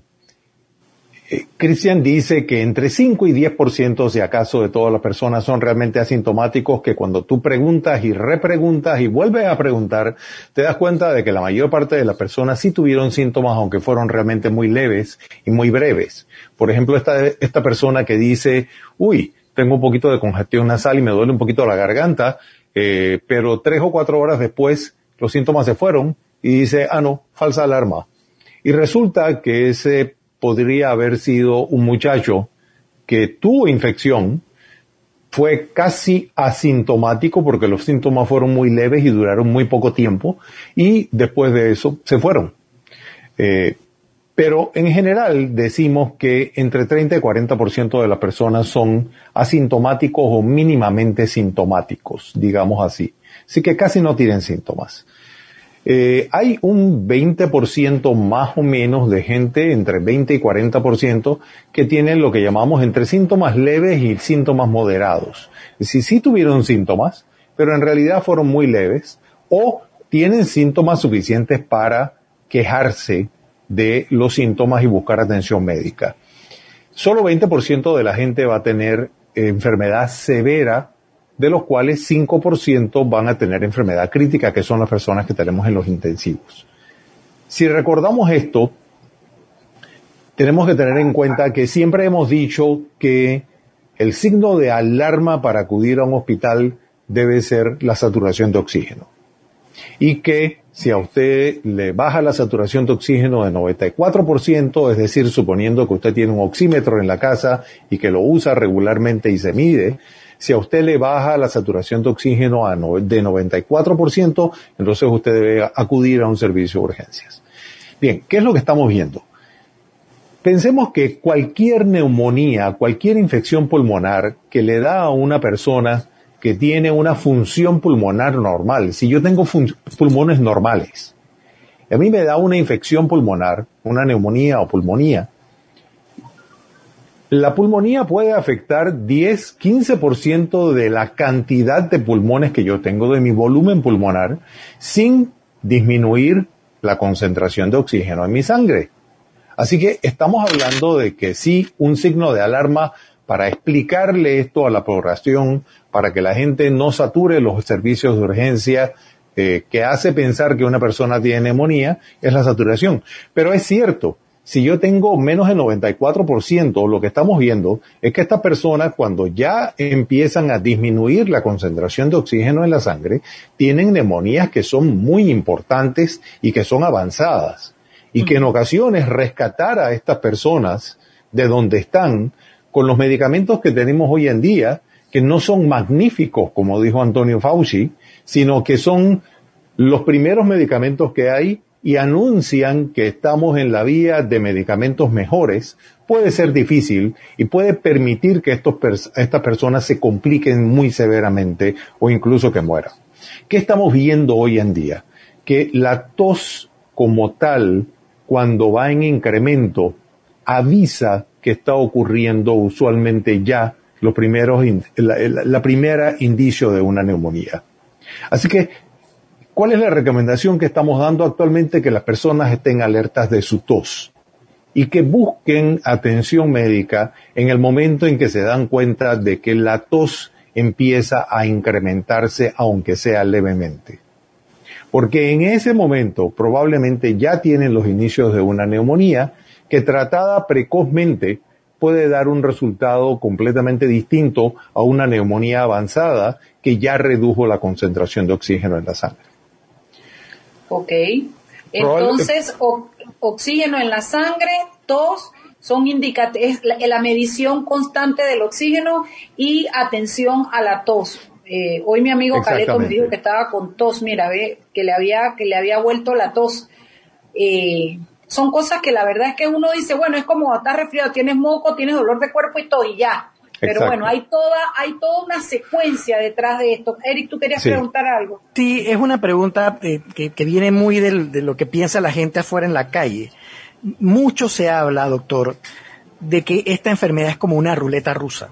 S10: eh, Christian dice que entre 5 y 10% si acaso de todas las personas son realmente asintomáticos, que cuando tú preguntas y repreguntas y vuelves a preguntar, te das cuenta de que la mayor parte de las personas sí tuvieron síntomas, aunque fueron realmente muy leves y muy breves. Por ejemplo, esta, esta persona que dice, uy, tengo un poquito de congestión nasal y me duele un poquito la garganta, eh, pero tres o cuatro horas después los síntomas se fueron y dice, ah, no, falsa alarma. Y resulta que ese podría haber sido un muchacho que tuvo infección, fue casi asintomático porque los síntomas fueron muy leves y duraron muy poco tiempo y después de eso se fueron. Eh, pero en general decimos que entre 30 y 40% de las personas son asintomáticos o mínimamente sintomáticos, digamos así. Así que casi no tienen síntomas. Eh, hay un 20% más o menos de gente, entre 20 y 40%, que tienen lo que llamamos entre síntomas leves y síntomas moderados. Es decir, sí tuvieron síntomas, pero en realidad fueron muy leves, o tienen síntomas suficientes para quejarse de los síntomas y buscar atención médica. solo 20% de la gente va a tener enfermedad severa, de los cuales 5% van a tener enfermedad crítica, que son las personas que tenemos en los intensivos. Si recordamos esto, tenemos que tener en cuenta que siempre hemos dicho que el signo de alarma para acudir a un hospital debe ser la saturación de oxígeno. Y que si a usted le baja la saturación de oxígeno de 94%, es decir, suponiendo que usted tiene un oxímetro en la casa y que lo usa regularmente y se mide, si a usted le baja la saturación de oxígeno a de 94%, entonces usted debe acudir a un servicio de urgencias. Bien, ¿qué es lo que estamos viendo? Pensemos que cualquier neumonía, cualquier infección pulmonar que le da a una persona que tiene una función pulmonar normal, si yo tengo pulmones normales, a mí me da una infección pulmonar, una neumonía o pulmonía, la pulmonía puede afectar 10, 15% de la cantidad de pulmones que yo tengo, de mi volumen pulmonar, sin disminuir la concentración de oxígeno en mi sangre. Así que estamos hablando de que sí, un signo de alarma para explicarle esto a la población, para que la gente no sature los servicios de urgencia eh, que hace pensar que una persona tiene neumonía, es la saturación. Pero es cierto, si yo tengo menos del 94%, lo que estamos viendo es que estas personas cuando ya empiezan a disminuir la concentración de oxígeno en la sangre, tienen neumonías que son muy importantes y que son avanzadas. Y que en ocasiones rescatar a estas personas de donde están con los medicamentos que tenemos hoy en día, que no son magníficos, como dijo Antonio Fauci, sino que son los primeros medicamentos que hay y anuncian que estamos en la vía de medicamentos mejores, puede ser difícil y puede permitir que estos estas personas se compliquen muy severamente o incluso que mueran. ¿Qué estamos viendo hoy en día? Que la tos como tal cuando va en incremento, avisa que está ocurriendo usualmente ya los primeros, la, primera indicio de una neumonía. Así que, ¿cuál es la recomendación que estamos dando actualmente? Que las personas estén alertas de su tos y que busquen atención médica en el momento en que se dan cuenta de que la tos empieza a incrementarse aunque sea levemente porque en ese momento probablemente ya tienen los inicios de una neumonía que tratada precozmente puede dar un resultado completamente distinto a una neumonía avanzada que ya redujo la concentración de oxígeno en la sangre.
S5: Ok. Entonces, oxígeno en la sangre, tos, son indicativos, la, la medición constante del oxígeno y atención a la tos. Eh, hoy mi amigo Caleto me dijo que estaba con tos, mira, ve, que le había, que le había vuelto la tos. Eh, son cosas que la verdad es que uno dice, bueno, es como estás resfriado, tienes moco, tienes dolor de cuerpo y todo, y ya. Pero bueno, hay toda, hay toda una secuencia detrás de esto. Eric, tú querías preguntar algo.
S6: Sí, es una pregunta eh, que, que, viene muy de lo que piensa la gente afuera en la calle. Mucho se habla, doctor, de que esta enfermedad es como una ruleta rusa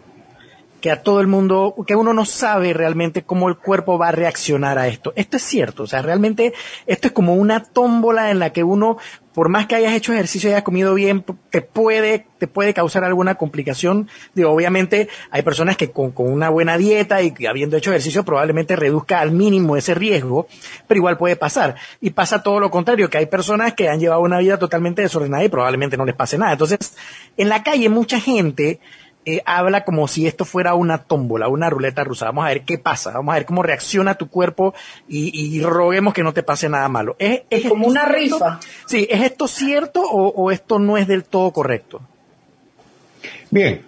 S6: que a todo el mundo, que uno no sabe realmente cómo el cuerpo va a reaccionar a esto. Esto es cierto, o sea, realmente esto es como una tómbola en la que uno, por más que hayas hecho ejercicio y hayas comido bien, te puede, te puede causar alguna complicación. Digo, obviamente hay personas que con, con una buena dieta y habiendo hecho ejercicio probablemente reduzca al mínimo ese riesgo, pero igual puede pasar. Y pasa todo lo contrario, que hay personas que han llevado una vida totalmente desordenada y probablemente no les pase nada. Entonces, en la calle mucha gente, eh, habla como si esto fuera una tómbola, una ruleta rusa. Vamos a ver qué pasa, vamos a ver cómo reacciona tu cuerpo y, roguemos que no te pase nada malo. ¿Es,
S5: es como una rifa.
S6: Sí, ¿es esto cierto o, esto no es del todo correcto?
S10: Bien,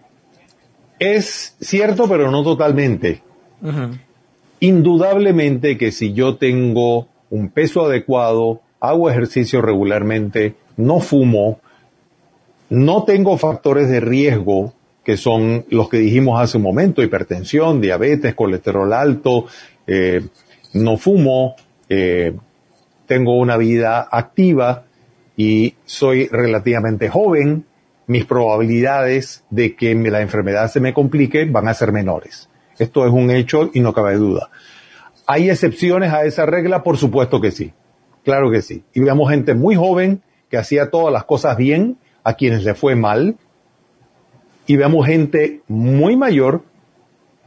S10: es cierto, pero no totalmente. Indudablemente que si yo tengo un peso adecuado, hago ejercicio regularmente, no fumo, no tengo factores de riesgo que son los que dijimos hace un momento, hipertensión, diabetes, colesterol alto, eh, no fumo, eh, tengo una vida activa y soy relativamente joven, mis probabilidades de que la enfermedad se me complique van a ser menores. Esto es un hecho y no cabe duda. ¿Hay excepciones a esa regla? Por supuesto que sí. Claro que sí. Y vemos gente muy joven que hacía todas las cosas bien, a quienes le fue mal, y vemos gente muy mayor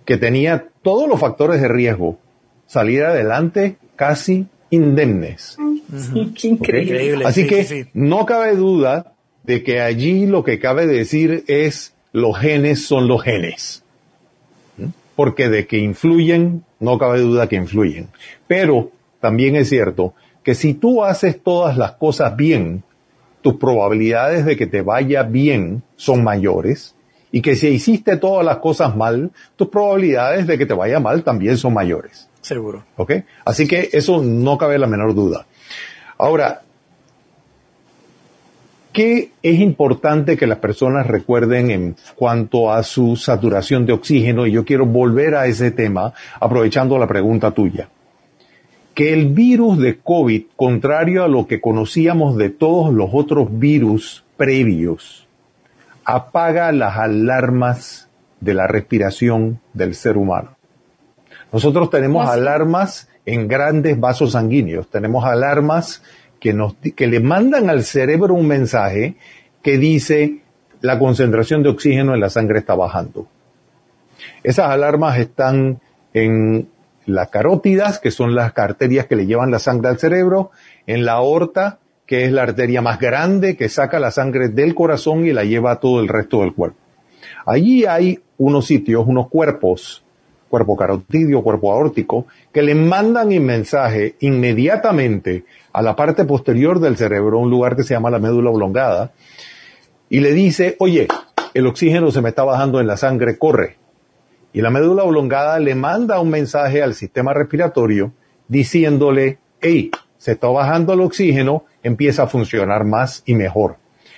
S10: que tenía todos los factores de riesgo salir adelante casi indemnes.
S5: increíble.
S10: Así que no cabe duda de que allí lo que cabe decir es los genes son los genes. ¿Mm? Porque de que influyen, no cabe duda que influyen. Pero también es cierto que si tú haces todas las cosas bien, tus probabilidades de que te vaya bien son mayores y que si hiciste todas las cosas mal, tus probabilidades de que te vaya mal también son mayores.
S6: Seguro.
S10: ¿Ok? Así que eso no cabe la menor duda. Ahora, ¿qué es importante que las personas recuerden en cuanto a su saturación de oxígeno? Y yo quiero volver a ese tema aprovechando la pregunta tuya. Que el virus de COVID, contrario a lo que conocíamos de todos los otros virus previos, apaga las alarmas de la respiración del ser humano. Nosotros tenemos alarmas en grandes vasos sanguíneos, tenemos alarmas que, nos, que le mandan al cerebro un mensaje que dice la concentración de oxígeno en la sangre está bajando. Esas alarmas están en las carótidas, que son las arterias que le llevan la sangre al cerebro, en la aorta, que es la arteria más grande que saca la sangre del corazón y la lleva a todo el resto del cuerpo. Allí hay unos sitios, unos cuerpos cuerpo carotidio, cuerpo aórtico, que le mandan un mensaje inmediatamente a la parte posterior del cerebro, un lugar que se llama la médula oblongada, y le dice, oye, el oxígeno se me está bajando en la sangre, corre. Y la médula oblongada le manda un mensaje al sistema respiratorio diciéndole, hey, se está bajando el oxígeno, empieza a funcionar más y mejor.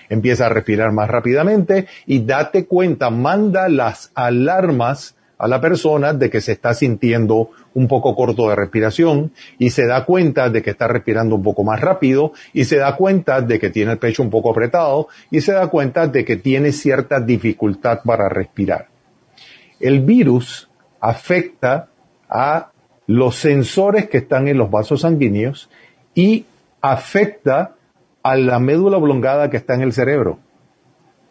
S10: Empieza a respirar más rápidamente y date cuenta, manda las alarmas a la persona de que se está sintiendo un poco corto de respiración y se da cuenta de que está respirando un poco más rápido y se da cuenta de que tiene el pecho un poco apretado y se da cuenta de que tiene cierta dificultad para respirar. El virus afecta a los sensores que están en los vasos sanguíneos y afecta a la médula oblongada que está en el cerebro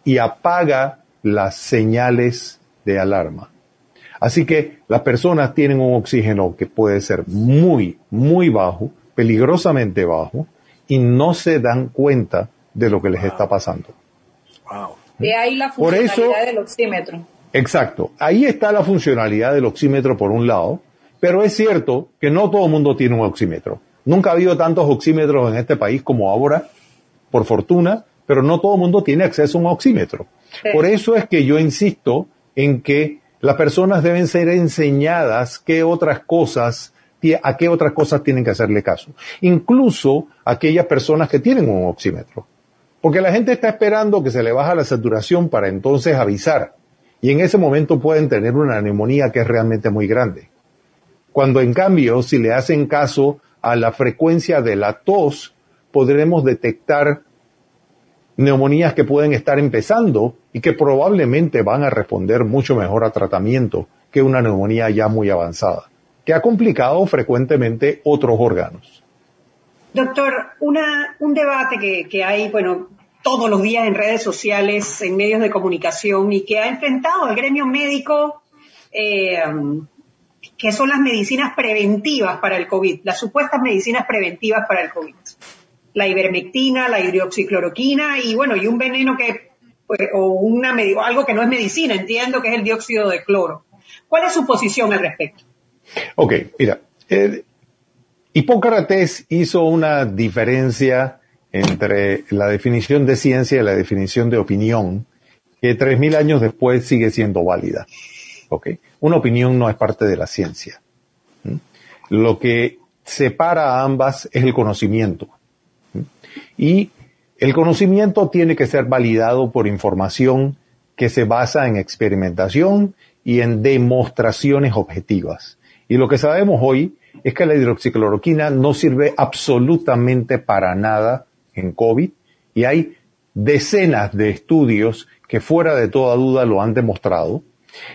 S10: y apaga las señales de alarma. Así que las personas tienen un oxígeno que puede ser muy, muy bajo, peligrosamente bajo, y no se dan cuenta de lo que les está pasando.
S5: Wow. Y ahí la funcionalidad del oxímetro.
S10: Exacto. Ahí está la funcionalidad del oxímetro por un lado, pero es cierto que no todo el mundo tiene un oxímetro. Nunca ha habido tantos oxímetros en este país como ahora, por fortuna, pero no todo el mundo tiene acceso a un oxímetro. Por eso es que yo insisto en que las personas deben ser enseñadas qué otras cosas, a qué otras cosas tienen que hacerle caso. Incluso aquellas personas que tienen un oxímetro. Porque la gente está esperando que se le baja la saturación para entonces avisar. Y en ese momento pueden tener una neumonía que es realmente muy grande. Cuando en cambio, si le hacen caso a la frecuencia de la tos, podremos detectar neumonías que pueden estar empezando y que probablemente van a responder mucho mejor a tratamiento que una neumonía ya muy avanzada, que ha complicado frecuentemente otros órganos.
S4: Doctor, una, un debate que, que hay, bueno, todos los días en redes sociales, en medios de comunicación y que ha enfrentado el gremio médico, eh, que son las medicinas preventivas para el COVID, las supuestas medicinas preventivas para el COVID la ivermectina, la hidroxicloroquina y bueno, y un veneno que, pues, o una, algo que no es medicina, entiendo que es el dióxido de cloro. ¿Cuál es su posición al respecto?
S10: Ok, mira, Hipócrates hizo una diferencia entre la definición de ciencia y la definición de opinión, que tres mil años después sigue siendo válida. Ok, una opinión no es parte de la ciencia. ¿Mm? Lo que separa a ambas es el conocimiento. Y el conocimiento tiene que ser validado por información que se basa en experimentación y en demostraciones objetivas. Y lo que sabemos hoy es que la hidroxicloroquina no sirve absolutamente para nada en COVID y hay decenas de estudios que fuera de toda duda lo han demostrado.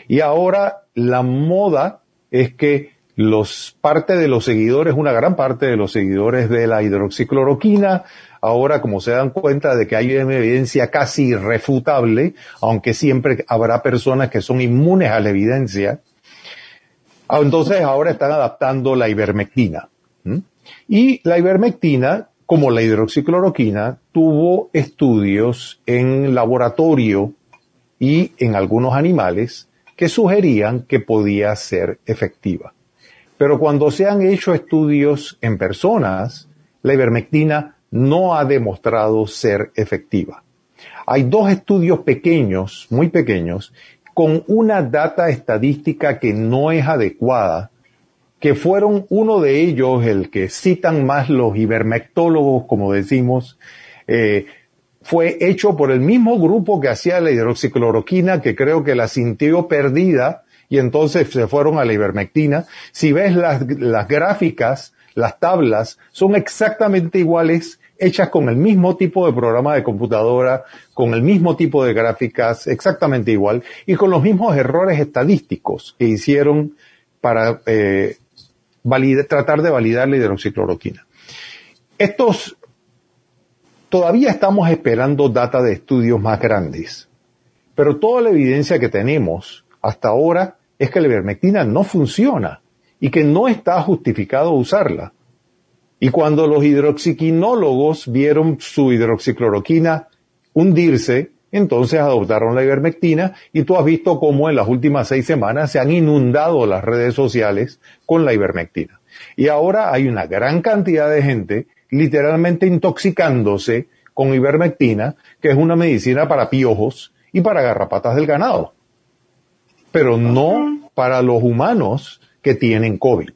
S10: Y ahora la moda es que los parte de los seguidores, una gran parte de los seguidores de la hidroxicloroquina, ahora como se dan cuenta de que hay una evidencia casi irrefutable, aunque siempre habrá personas que son inmunes a la evidencia, ah, entonces ahora están adaptando la ivermectina. Y la ivermectina, como la hidroxicloroquina, tuvo estudios en laboratorio y en algunos animales que sugerían que podía ser efectiva. Pero cuando se han hecho estudios en personas, la ivermectina no ha demostrado ser efectiva. Hay dos estudios pequeños, muy pequeños, con una data estadística que no es adecuada, que fueron uno de ellos, el que citan más los ivermectólogos, como decimos, eh, fue hecho por el mismo grupo que hacía la hidroxicloroquina, que creo que la sintió perdida y entonces se fueron a la ivermectina. Si ves las, gráficas, las tablas, son exactamente iguales, hechas con el mismo tipo de programa de computadora, con el mismo tipo de gráficas, exactamente igual, y con los mismos errores estadísticos que hicieron para eh, tratar de validar la hidroxicloroquina. Estos, todavía estamos esperando data de estudios más grandes, pero toda la evidencia que tenemos hasta ahora es que la ivermectina no funciona y que no está justificado usarla. Y cuando los hidroxiquinólogos vieron su hidroxicloroquina hundirse, entonces adoptaron la ivermectina y tú has visto cómo en las últimas seis semanas se han inundado las redes sociales con la ivermectina. Y ahora hay una gran cantidad de gente literalmente intoxicándose con ivermectina, que es una medicina para piojos y para garrapatas del ganado pero no para los humanos que tienen COVID.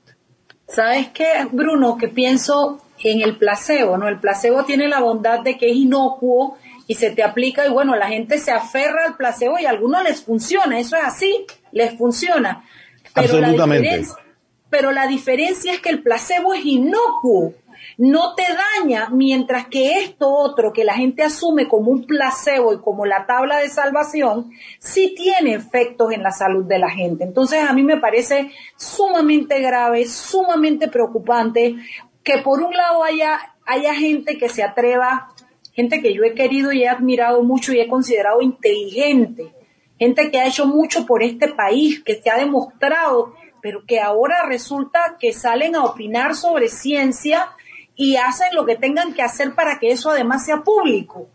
S5: ¿Sabes qué, Bruno? Que pienso en el placebo, ¿no? El placebo tiene la bondad de que es inocuo y se te aplica y bueno, la gente se aferra al placebo y a algunos les funciona, eso es así, les funciona.
S10: Pero Absolutamente.
S5: pero la diferencia es que el placebo es inocuo no te daña, mientras que esto otro que la gente asume como un placebo y como la tabla de salvación, sí tiene efectos en la salud de la gente. Entonces a mí me parece sumamente grave, sumamente preocupante que por un lado haya, haya gente que se atreva, gente que yo he querido y he admirado mucho y he considerado inteligente, gente que ha hecho mucho por este país, que se ha demostrado pero que ahora resulta que salen a opinar sobre ciencia y hacen lo que tengan que hacer para que eso además sea público.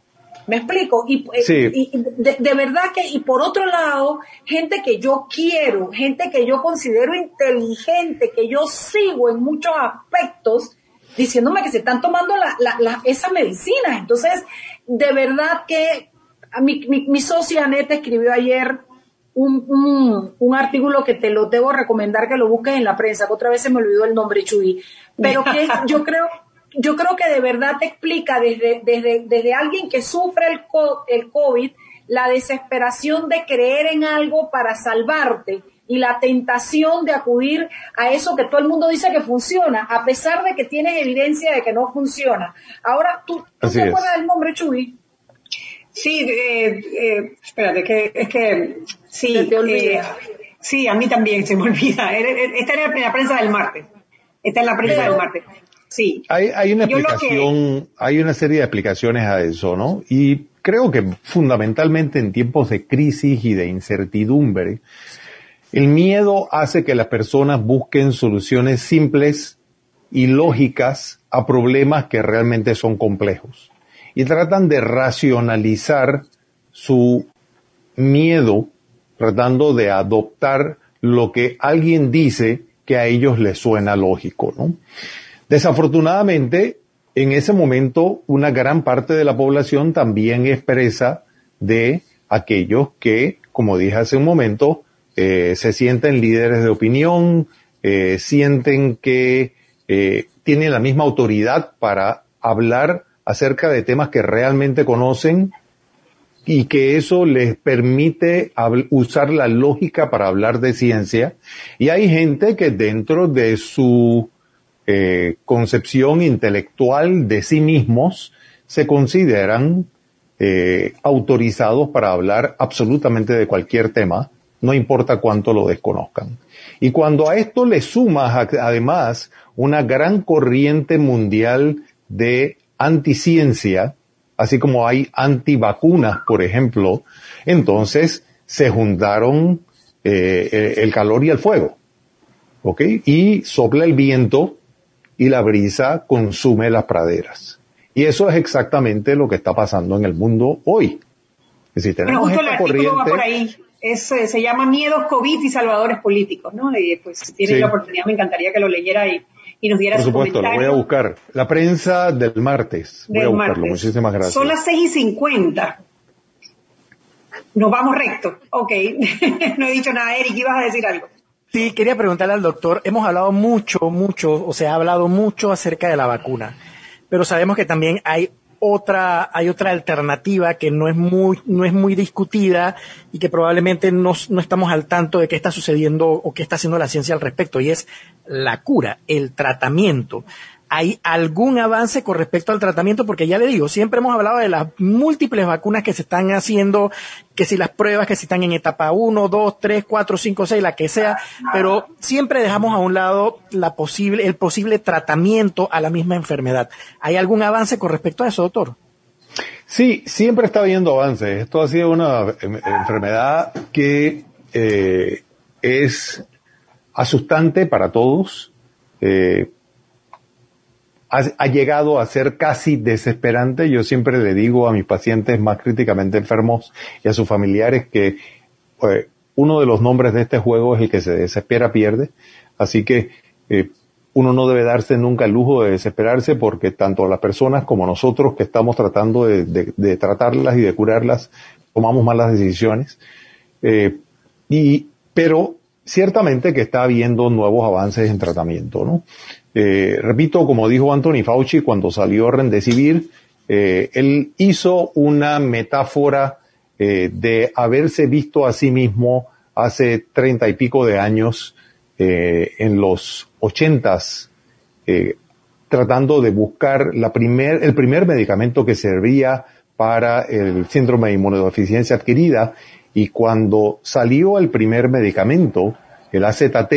S5: ¿Me explico? Y, eh, de, verdad que, y por otro lado, gente que yo quiero, gente que yo considero inteligente, que yo sigo en muchos aspectos, diciéndome que se están tomando la, la, esa medicina. Entonces, de verdad que a mi, mi, socia Aneta escribió ayer un, un, un, artículo que te lo debo recomendar que lo busques en la prensa, que otra vez se me olvidó el nombre, Chuy, pero que yo creo, yo creo que de verdad te explica desde, desde, desde alguien que sufre el, el COVID la desesperación de creer en algo para salvarte y la tentación de acudir a eso que todo el mundo dice que funciona, a pesar de que tienes evidencia de que no funciona. Ahora, ¿tú, te acuerdas del nombre, Chuy?
S4: Sí, eh, eh, espérate, que, es que sí, eh, sí, a mí también se me olvida. Esta era la prensa del martes. Esta es la prensa del martes. Sí.
S10: Hay, una explicación, hay una serie de explicaciones a eso, ¿no? Y creo que fundamentalmente en tiempos de crisis y de incertidumbre, el miedo hace que las personas busquen soluciones simples y lógicas a problemas que realmente son complejos. Y tratan de racionalizar su miedo tratando de adoptar lo que alguien dice que a ellos les suena lógico, ¿no? Desafortunadamente, en ese momento, una gran parte de la población también es presa de aquellos que, como dije hace un momento, eh, se sienten líderes de opinión, eh, sienten que eh, tienen la misma autoridad para hablar acerca de temas que realmente conocen y que eso les permite usar la lógica para hablar de ciencia. Y hay gente que dentro de su eh, concepción intelectual de sí mismos se consideran eh, autorizados para hablar absolutamente de cualquier tema no importa cuánto lo desconozcan. Y cuando a esto le sumas además una gran corriente mundial de anticiencia, así como hay antivacunas, por ejemplo, entonces se juntaron eh, el calor y el fuego. ¿Ok? Y sopla el viento y la brisa consume las praderas. Y eso es exactamente lo que está pasando en el mundo hoy.
S4: Es decir, tenemos esta el corriente, va por ahí. Eh, se llama Miedos COVID y Salvadores Políticos, ¿no? Y pues si tiene la oportunidad me encantaría que lo leyera y, y nos diera
S10: Por supuesto, lo voy a buscar. La prensa del martes. Voy a buscarlo. Muchísimas gracias.
S4: Son las seis y cincuenta. Nos vamos recto. Ok. no he dicho nada. Eric, ibas a decir algo.
S6: Sí, quería preguntarle al doctor. Hemos hablado mucho, mucho, o sea, ha hablado mucho acerca de la vacuna. Pero sabemos que también hay otra, hay otra alternativa que no es muy, no es muy discutida y que probablemente no, no estamos al tanto de qué está sucediendo o qué está haciendo la ciencia al respecto, y es la cura, el tratamiento. ¿Hay algún avance con respecto al tratamiento? Porque ya le digo, siempre hemos hablado de las múltiples vacunas que se están haciendo, que si las pruebas, que si están en etapa 1, 2, 3, 4, 5, 6, la que sea, pero siempre dejamos a un lado la posible, el posible tratamiento a la misma enfermedad. ¿Hay algún avance con respecto a eso, doctor?
S10: Sí, siempre está habiendo avances. Esto ha sido una enfermedad que eh, es asustante para todos. Eh, ha, llegado a ser casi desesperante. Yo siempre le digo a mis pacientes más críticamente enfermos y a sus familiares que pues, uno de los nombres de este juego es el que se desespera pierde. Así que eh, uno no debe darse nunca el lujo de desesperarse porque tanto las personas como nosotros que estamos tratando de, tratarlas y de curarlas tomamos malas decisiones. Eh, y, pero ciertamente que está habiendo nuevos avances en tratamiento, ¿no? Eh, repito, como dijo Anthony Fauci cuando salió Rendecibir, eh, él hizo una metáfora eh, de haberse visto a sí mismo hace treinta y pico de años eh, en los ochentas, tratando de buscar el primer medicamento que servía para el síndrome de inmunodeficiencia adquirida. Y cuando salió el primer medicamento, el AZT,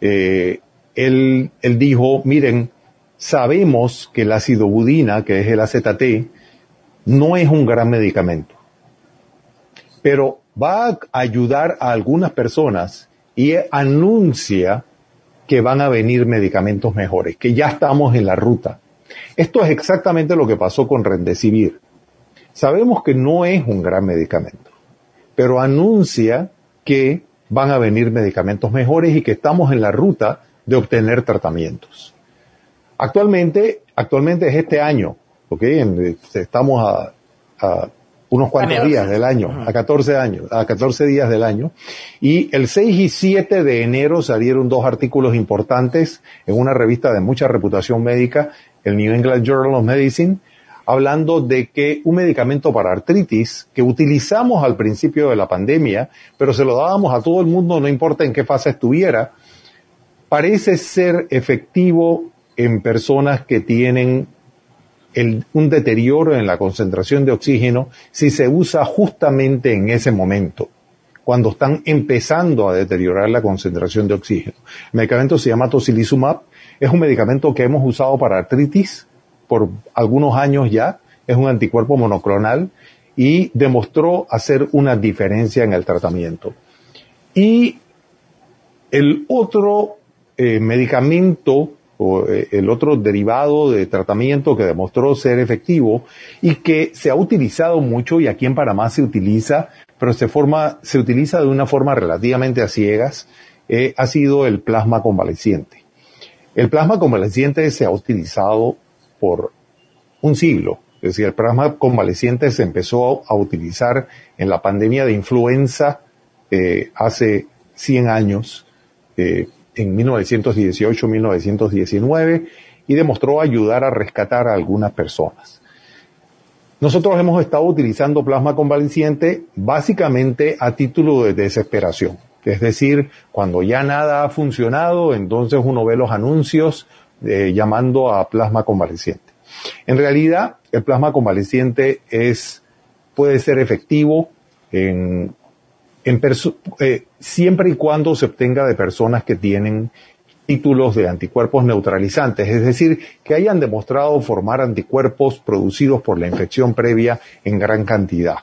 S10: eh, él, él dijo, miren, sabemos que el ácido budina, que es el AZT, no es un gran medicamento, pero va a ayudar a algunas personas y anuncia que van a venir medicamentos mejores, que ya estamos en la ruta. Esto es exactamente lo que pasó con Rendecibir. Sabemos que no es un gran medicamento, pero anuncia que van a venir medicamentos mejores y que estamos en la ruta de obtener tratamientos. Actualmente, actualmente es este año, ¿ok? estamos a, unos cuantos días del año, a 14 años, a 14 días del año. Y el 6 y 7 de enero salieron dos artículos importantes en una revista de mucha reputación médica, el New England Journal of Medicine, hablando de que un medicamento para artritis que utilizamos al principio de la pandemia, pero se lo dábamos a todo el mundo, no importa en qué fase estuviera, parece ser efectivo en personas que tienen un deterioro en la concentración de oxígeno si se usa justamente en ese momento, cuando están empezando a deteriorar la concentración de oxígeno. El medicamento se llama tocilizumab, es un medicamento que hemos usado para artritis por algunos años ya, es un anticuerpo monoclonal y demostró hacer una diferencia en el tratamiento. Y el otro eh, medicamento o eh, el otro derivado de tratamiento que demostró ser efectivo y que se ha utilizado mucho y aquí en Panamá se utiliza, pero se forma, se utiliza de una forma relativamente a ciegas, eh, ha sido el plasma convaleciente. El plasma convaleciente se ha utilizado por un siglo. Es decir, el plasma convaleciente se empezó a utilizar en la pandemia de influenza hace 100 años en 1918-1919 y demostró ayudar a rescatar a algunas personas. Nosotros hemos estado utilizando plasma convaleciente básicamente a título de desesperación. Es decir, cuando ya nada ha funcionado, entonces uno ve los anuncios eh, llamando a plasma convaleciente. En realidad, el plasma convaleciente es, puede ser efectivo en eh, siempre y cuando se obtenga de personas que tienen títulos de anticuerpos neutralizantes, es decir, que hayan demostrado formar anticuerpos producidos por la infección previa en gran cantidad.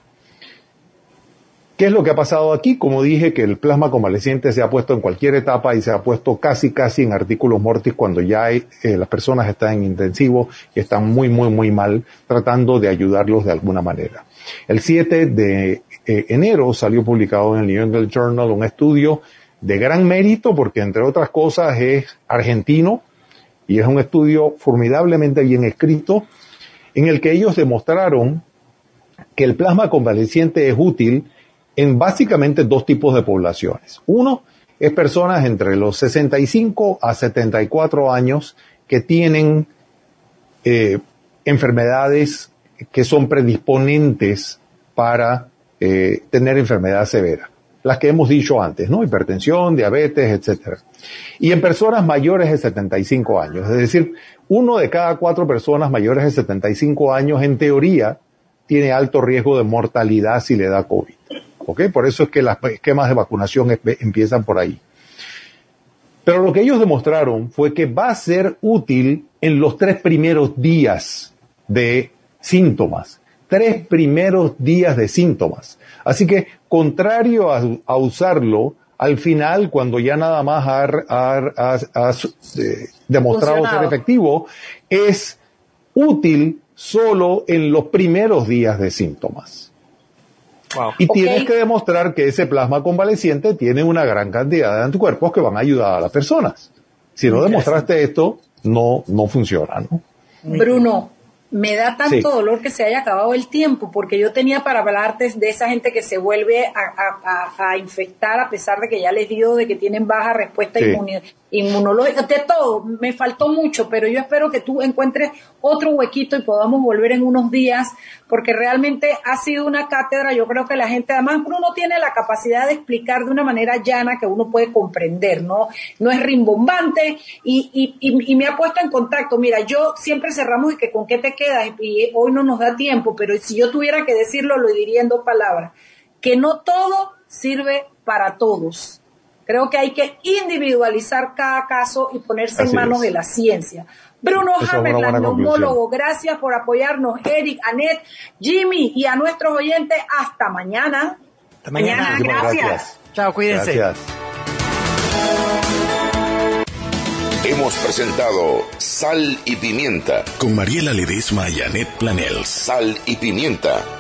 S10: ¿Qué es lo que ha pasado aquí? Como dije, que el plasma convaleciente se ha puesto en cualquier etapa y se ha puesto casi, casi en artículos mortis cuando ya hay, eh, las personas están en intensivo y están muy, muy, muy mal, tratando de ayudarlos de alguna manera. El 7 de eh, enero salió publicado en el New England Journal un estudio de gran mérito porque, entre otras cosas, es argentino y es un estudio formidablemente bien escrito en el que ellos demostraron que el plasma convaleciente es útil en básicamente dos tipos de poblaciones. Uno es personas entre los 65 a 74 años que tienen eh, enfermedades que son predisponentes para eh, tener enfermedad severa. Las que hemos dicho antes, ¿no? Hipertensión, diabetes, etcétera. Y en personas mayores de 75 años. Es decir, uno de cada cuatro personas mayores de 75 años, en teoría, tiene alto riesgo de mortalidad si le da COVID. Por eso es que los esquemas de vacunación empiezan por ahí. Pero lo que ellos demostraron fue que va a ser útil en los tres primeros días de síntomas. Tres primeros días de síntomas. Así que, contrario a, usarlo, al final, cuando ya nada más ha, eh, demostrado ser efectivo, es útil solo en los primeros días de síntomas. Y tienes que demostrar que ese plasma convaleciente tiene una gran cantidad de anticuerpos que van a ayudar a las personas. Si no demostraste esto, no, no funciona, ¿no?
S5: Bruno, me da tanto dolor que se haya acabado el tiempo, porque yo tenía para hablarte de esa gente que se vuelve a, infectar a pesar de que ya les digo de que tienen baja respuesta inmunológica, de todo, me faltó mucho, pero yo espero que tú encuentres otro huequito y podamos volver en unos días, porque realmente ha sido una cátedra, yo creo que la gente, además Bruno tiene la capacidad de explicar de una manera llana que uno puede comprender, ¿no? No es rimbombante y, y, y me ha puesto en contacto, mira, yo siempre cerramos y que con qué te queda y hoy no nos da tiempo, pero si yo tuviera que decirlo, lo diría en dos palabras, que no todo sirve para todos. Creo que hay que individualizar cada caso y ponerse en manos de la ciencia. Bruno Hammerland, neumólogo, gracias por apoyarnos. Eric, Anet, Jimmy y a nuestros oyentes, hasta mañana.
S6: Hasta mañana, gracias. Chao, cuídense.
S2: Hemos presentado Sal y Pimienta.
S3: Con Mariela Ledesma y Annette Planels.
S2: Sal y Pimienta